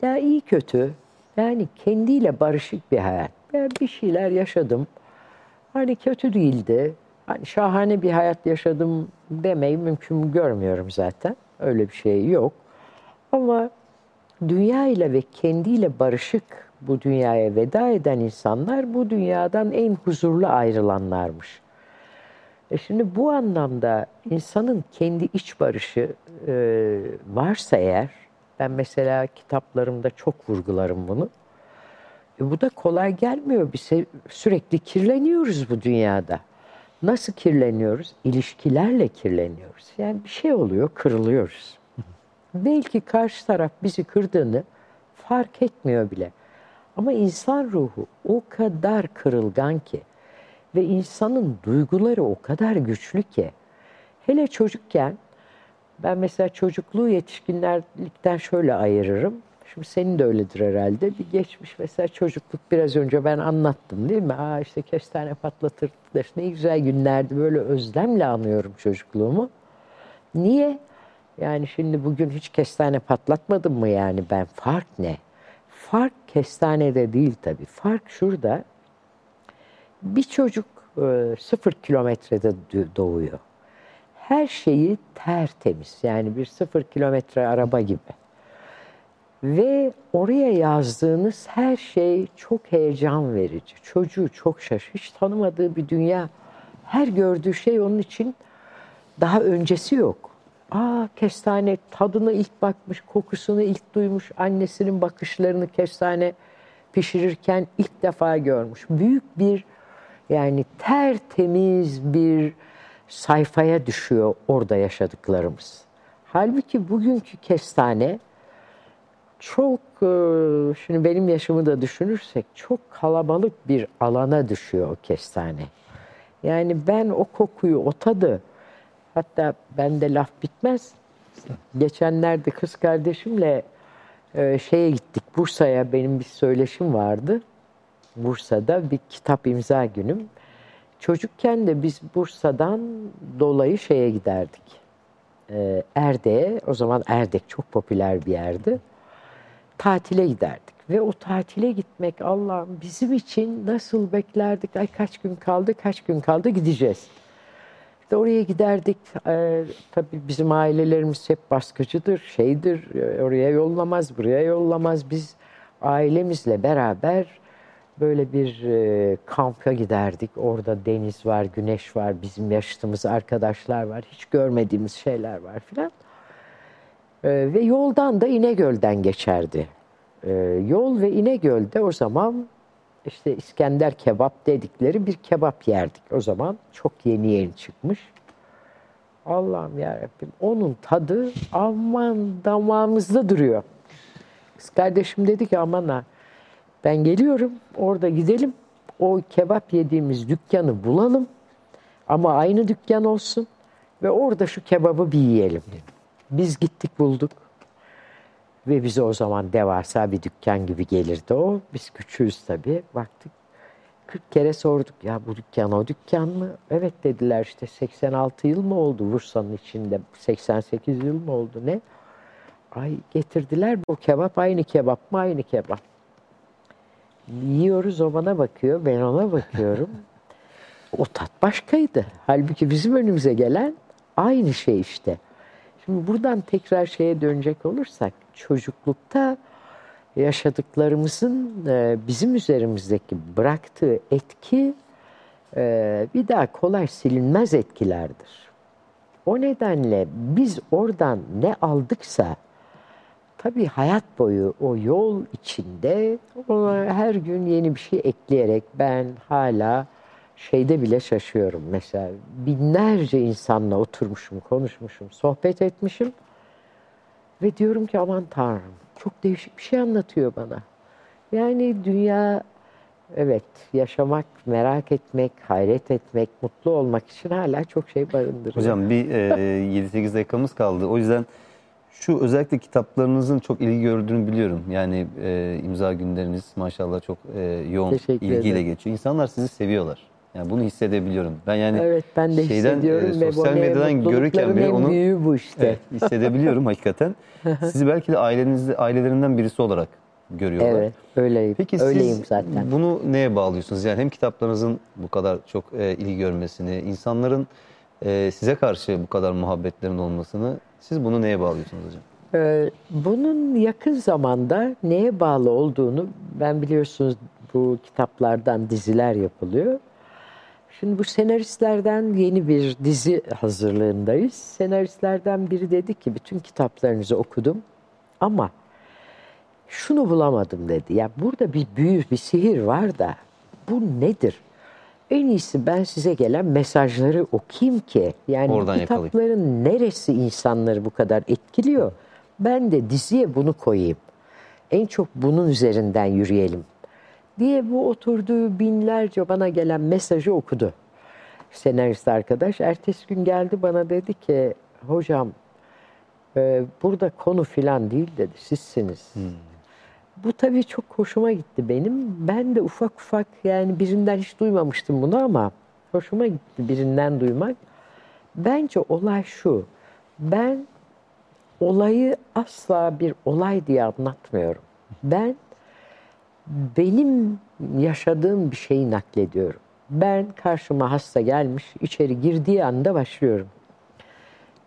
ya iyi kötü yani kendiyle barışık bir hayat. Ben bir şeyler yaşadım. Hani kötü değildi. Hani şahane bir hayat yaşadım demeyi mümkün görmüyorum zaten. Öyle bir şey yok. Ama dünya ile ve kendiyle barışık bu dünyaya veda eden insanlar bu dünyadan en huzurlu ayrılanlarmış. E şimdi bu anlamda insanın kendi iç barışı e, varsa eğer, ben mesela kitaplarımda çok vurgularım bunu. E bu da kolay gelmiyor. Biz se- sürekli kirleniyoruz bu dünyada. Nasıl kirleniyoruz? İlişkilerle kirleniyoruz. Yani bir şey oluyor, kırılıyoruz. Belki karşı taraf bizi kırdığını fark etmiyor bile. Ama insan ruhu o kadar kırılgan ki ve insanın duyguları o kadar güçlü ki hele çocukken ben mesela çocukluğu yetişkinlerlikten şöyle ayırırım. Şimdi senin de öyledir herhalde. Bir geçmiş mesela çocukluk biraz önce ben anlattım değil mi? Aa işte kestane patlatırdılar. İşte Ne güzel günlerdi. Böyle özlemle anıyorum çocukluğumu. Niye? Yani şimdi bugün hiç kestane patlatmadım mı yani ben? Fark ne? Fark kestanede değil tabii. Fark şurada. Bir çocuk e, sıfır kilometrede doğuyor. Her şeyi tertemiz. Yani bir sıfır kilometre araba gibi. Ve oraya yazdığınız her şey çok heyecan verici. Çocuğu çok şaş, hiç tanımadığı bir dünya. Her gördüğü şey onun için daha öncesi yok. Aa kestane tadını ilk bakmış, kokusunu ilk duymuş, annesinin bakışlarını kestane pişirirken ilk defa görmüş. Büyük bir yani tertemiz bir sayfaya düşüyor orada yaşadıklarımız. Halbuki bugünkü kestane çok şimdi benim yaşımı da düşünürsek çok kalabalık bir alana düşüyor o kestane. Yani ben o kokuyu, o tadı hatta bende laf bitmez. Geçenlerde kız kardeşimle şeye gittik. Bursa'ya benim bir söyleşim vardı. Bursa'da bir kitap imza günüm. Çocukken de biz Bursa'dan dolayı şeye giderdik. Erdek'e, o zaman Erdek çok popüler bir yerdi. Tatile giderdik. Ve o tatile gitmek Allah'ım bizim için nasıl beklerdik? Ay kaç gün kaldı, kaç gün kaldı gideceğiz. İşte oraya giderdik. Ee, tabii bizim ailelerimiz hep baskıcıdır, şeydir. e, Oraya yollamaz, buraya yollamaz. Biz ailemizle beraber böyle bir e, kampa giderdik. Orada deniz var, güneş var, bizim yaşıtımız arkadaşlar var. Hiç görmediğimiz şeyler var filan. Ee, ve yoldan da İnegöl'den geçerdi. Ee, yol ve İnegöl'de o zaman işte İskender kebap dedikleri bir kebap yerdik. O zaman çok yeni yeni çıkmış. Allah'ım yarabbim onun tadı aman damağımızda duruyor. Kız kardeşim dedi ki aman ha ben geliyorum orada gidelim o kebap yediğimiz dükkanı bulalım ama aynı dükkan olsun ve orada şu kebabı bir yiyelim. Biz gittik bulduk. Ve bize o zaman devasa bir dükkan gibi gelirdi o. Biz küçüğüz tabii. Baktık 40 kere sorduk ya bu dükkan o dükkan mı? Evet dediler işte 86 yıl mı oldu Bursa'nın içinde? 88 yıl mı oldu ne? Ay getirdiler bu kebap aynı kebap mı aynı kebap. Yiyoruz o bana bakıyor ben ona bakıyorum. o tat başkaydı. Halbuki bizim önümüze gelen aynı şey işte. Şimdi buradan tekrar şeye dönecek olursak çocuklukta yaşadıklarımızın e, bizim üzerimizdeki bıraktığı etki e, bir daha kolay silinmez etkilerdir. O nedenle biz oradan ne aldıksa tabii hayat boyu o yol içinde ona her gün yeni bir şey ekleyerek ben hala şeyde bile şaşıyorum. Mesela binlerce insanla oturmuşum, konuşmuşum, sohbet etmişim. Ve diyorum ki aman Tanrım çok değişik bir şey anlatıyor bana. Yani dünya evet yaşamak, merak etmek, hayret etmek, mutlu olmak için hala çok şey barındırıyor. Hocam bir e, 7-8 dakikamız kaldı. O yüzden şu özellikle kitaplarınızın çok ilgi gördüğünü biliyorum. Yani e, imza günleriniz maşallah çok e, yoğun Teşekkür ilgiyle ederim. geçiyor. İnsanlar sizi seviyorlar. Yani bunu hissedebiliyorum. Ben yani evet ben de şeyden, hissediyorum e, sosyal medyadan görürken bile onu büyüğü bu işte. evet, hissedebiliyorum hakikaten. Sizi belki de ailenizde ailelerinden birisi olarak görüyorlar. Evet, öyleyim. Peki öyleyim siz zaten. bunu neye bağlıyorsunuz? Yani hem kitaplarınızın bu kadar çok e, ilgi görmesini, insanların e, size karşı bu kadar muhabbetlerin olmasını siz bunu neye bağlıyorsunuz hocam? Ee, bunun yakın zamanda neye bağlı olduğunu ben biliyorsunuz bu kitaplardan diziler yapılıyor. Şimdi bu senaristlerden yeni bir dizi hazırlığındayız. Senaristlerden biri dedi ki bütün kitaplarınızı okudum ama şunu bulamadım dedi. Ya burada bir büyü, bir sihir var da bu nedir? En iyisi ben size gelen mesajları okuyayım ki yani Oradan yakalayayım. kitapların neresi insanları bu kadar etkiliyor? Ben de diziye bunu koyayım. En çok bunun üzerinden yürüyelim diye bu oturduğu binlerce bana gelen mesajı okudu. Senarist arkadaş. Ertesi gün geldi bana dedi ki hocam e, burada konu filan değil dedi sizsiniz. Bu tabii çok hoşuma gitti benim. Ben de ufak ufak yani birinden hiç duymamıştım bunu ama hoşuma gitti birinden duymak. Bence olay şu. Ben olayı asla bir olay diye anlatmıyorum. Ben benim yaşadığım bir şeyi naklediyorum. Ben karşıma hasta gelmiş, içeri girdiği anda başlıyorum.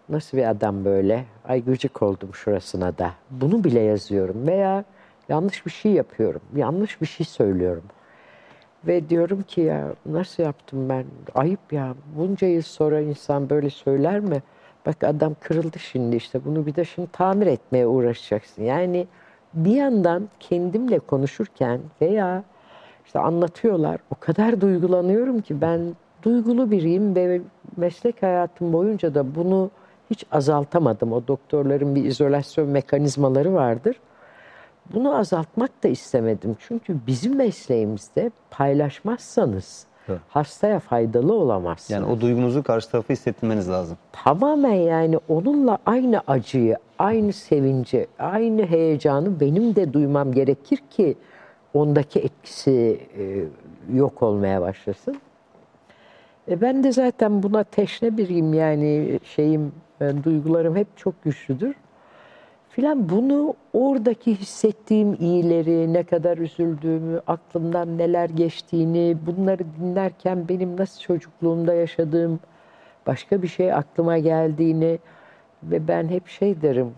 Nasıl bir adam böyle? Ay gıcık oldum şurasına da. Bunu bile yazıyorum. Veya yanlış bir şey yapıyorum. Yanlış bir şey söylüyorum. Ve diyorum ki ya nasıl yaptım ben? Ayıp ya. Bunca yıl sonra insan böyle söyler mi? Bak adam kırıldı şimdi işte. Bunu bir de şimdi tamir etmeye uğraşacaksın. Yani bir yandan kendimle konuşurken veya işte anlatıyorlar. O kadar duygulanıyorum ki ben duygulu biriyim ve meslek hayatım boyunca da bunu hiç azaltamadım. O doktorların bir izolasyon mekanizmaları vardır. Bunu azaltmak da istemedim. Çünkü bizim mesleğimizde paylaşmazsanız Evet. Hastaya faydalı olamazsınız. Yani o duygunuzu karşı tarafa hissettirmeniz lazım. Tamamen yani onunla aynı acıyı, aynı sevinci, aynı heyecanı benim de duymam gerekir ki ondaki etkisi e, yok olmaya başlasın. E ben de zaten buna teşne biriyim yani şeyim, e, duygularım hep çok güçlüdür. Filan bunu oradaki hissettiğim iyileri, ne kadar üzüldüğümü, aklımdan neler geçtiğini, bunları dinlerken benim nasıl çocukluğumda yaşadığım başka bir şey aklıma geldiğini ve ben hep şey derim.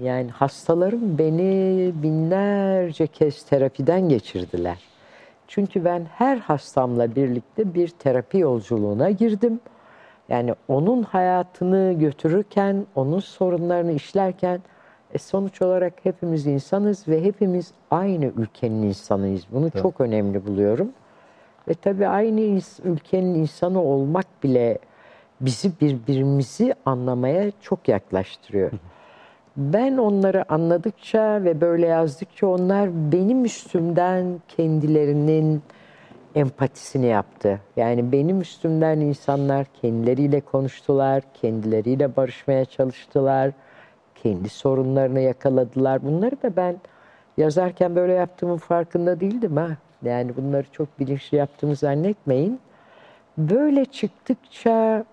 Yani hastalarım beni binlerce kez terapiden geçirdiler. Çünkü ben her hastamla birlikte bir terapi yolculuğuna girdim. Yani onun hayatını götürürken, onun sorunlarını işlerken e sonuç olarak hepimiz insanız ve hepimiz aynı ülkenin insanıyız. Bunu Evet. çok önemli buluyorum. Ve tabii aynı ülkenin insanı olmak bile bizi birbirimizi anlamaya çok yaklaştırıyor. Ben onları anladıkça ve böyle yazdıkça onlar benim üstümden kendilerinin empatisini yaptı. Yani benim üstümden insanlar kendileriyle konuştular, kendileriyle barışmaya çalıştılar, kendi sorunlarını yakaladılar. Bunları da ben yazarken böyle yaptığımın farkında değildim ha. Yani bunları çok bilinçli yaptığımı zannetmeyin. Böyle çıktıkça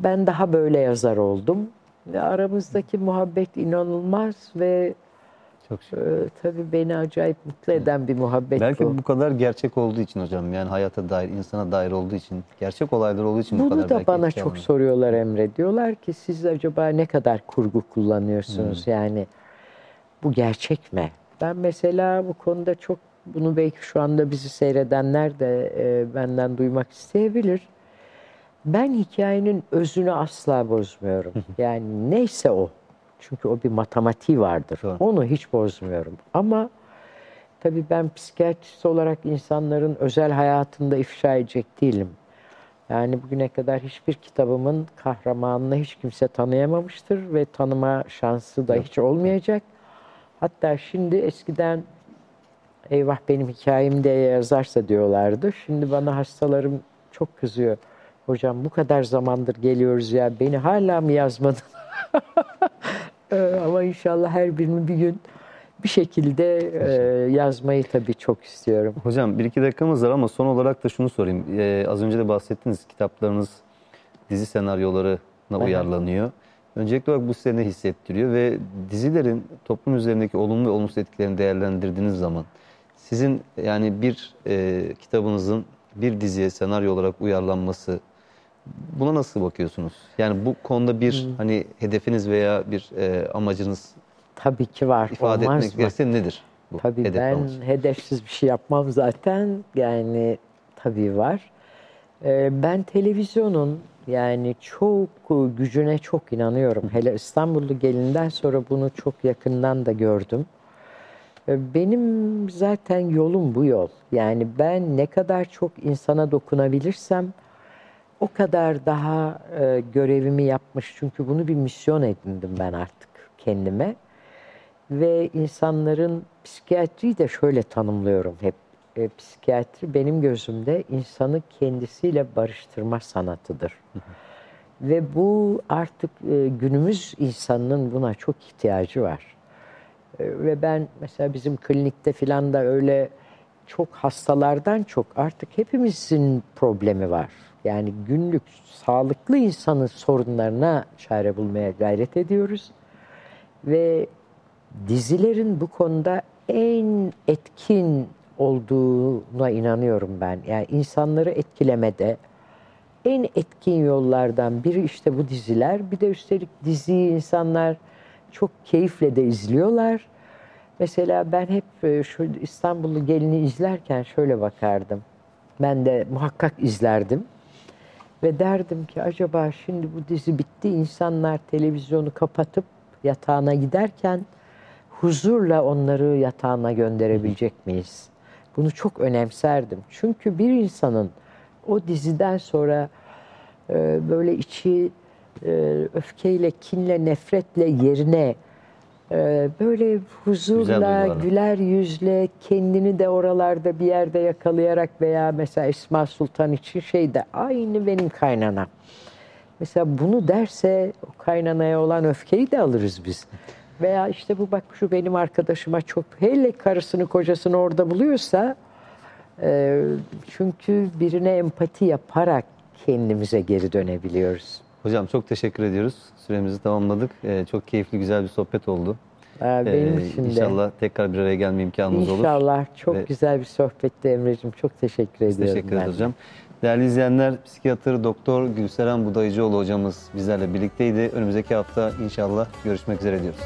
ben daha böyle yazar oldum. Aramızdaki muhabbet inanılmaz ve Çok şükür. e, tabii beni acayip mutlu eden bir muhabbet Belki bu. bu kadar gerçek olduğu için hocam yani hayata dair, insana dair olduğu için, gerçek olaylar olduğu için bu Bunu kadar da belki bana çok alınıyor. soruyorlar Emre. Diyorlar ki siz acaba ne kadar kurgu kullanıyorsunuz? Hmm. Yani bu gerçek mi? Ben mesela bu konuda çok bunu belki şu anda bizi seyredenler de e, benden duymak isteyebilir. Ben hikayenin özünü asla bozmuyorum. Yani neyse o. Çünkü o bir matematiği vardır. Doğru. Onu hiç bozmuyorum. Ama tabii ben psikiyatrist olarak insanların özel hayatında ifşa edecek değilim. Yani bugüne kadar hiçbir kitabımın kahramanını hiç kimse tanıyamamıştır ve tanıma şansı da hiç olmayacak. Hatta şimdi eskiden eyvah benim hikayemi de yazarsa diyorlardı. Şimdi bana hastalarım çok kızıyor. Hocam bu kadar zamandır geliyoruz ya beni hala mı yazmadın? Ee, Ama inşallah her birini bir gün bir şekilde e, yazmayı tabii çok istiyorum. Hocam bir iki dakikamız var ama son olarak da şunu sorayım. Ee, az önce de bahsettiniz kitaplarınız dizi senaryolarına uyarlanıyor. Öncelikli olarak bu size ne hissettiriyor ve dizilerin toplum üzerindeki olumlu ve olumsuz etkilerini değerlendirdiğiniz zaman sizin yani bir e, kitabınızın bir diziye senaryo olarak uyarlanması buna nasıl bakıyorsunuz? Yani bu konuda bir Hmm. hani hedefiniz veya bir e, amacınız Tabii ki var. ifade Olmaz etmek mı? gerekirse nedir? Bu Tabii hedef ben amaç? hedefsiz bir şey yapmam zaten. Yani tabii var. Ee, ben televizyonun yani çok gücüne çok inanıyorum. Hele İstanbullu gelinden sonra bunu çok yakından da gördüm. Ee, Benim zaten yolum bu yol. Yani ben ne kadar çok insana dokunabilirsem o kadar daha e, görevimi yapmış. Çünkü bunu bir misyon edindim ben artık kendime. Ve insanların psikiyatriyi de şöyle tanımlıyorum hep. E, psikiyatri benim gözümde insanı kendisiyle barıştırma sanatıdır. Ve bu artık e, günümüz insanının buna çok ihtiyacı var. E, Ve ben mesela bizim klinikte filan da öyle çok hastalardan çok artık hepimizin problemi var. Yani günlük sağlıklı insanın sorunlarına çare bulmaya gayret ediyoruz. Ve dizilerin bu konuda en etkin olduğuna inanıyorum ben. Yani insanları etkilemede en etkin yollardan biri işte bu diziler. Bir de üstelik diziyi insanlar çok keyifle de izliyorlar. Mesela ben hep e, şu İstanbullu gelini izlerken şöyle bakardım. Ben de muhakkak izlerdim. Ve derdim ki acaba şimdi bu dizi bitti insanlar televizyonu kapatıp yatağına giderken huzurla onları yatağına gönderebilecek miyiz? Bunu çok önemserdim. Çünkü bir insanın o diziden sonra e, böyle içi e, öfkeyle, kinle, nefretle yerine böyle Güzel huzurla, güler yüzle, kendini de oralarda bir yerde yakalayarak veya mesela Esma Sultan için şey de aynı benim kaynanam. Mesela bunu derse o kaynanaya olan öfkeyi de alırız biz. Veya işte bu bak şu benim arkadaşıma çok hele karısını kocasını orada buluyorsa e, çünkü birine empati yaparak kendimize geri dönebiliyoruz. Hocam çok teşekkür ediyoruz. Süremizi tamamladık. Ee, çok keyifli, güzel bir sohbet oldu. Aa, benim Ee, için de. İnşallah tekrar bir araya gelme imkanımız olur. İnşallah çok Ve- güzel bir sohbetti Emre'cim. Çok teşekkür ediyorum. Teşekkür ederiz de. hocam. Değerli izleyenler, psikiyatr doktor Gülseren Budayıcıoğlu hocamız bizlerle birlikteydi. Önümüzdeki hafta inşallah görüşmek üzere diyoruz.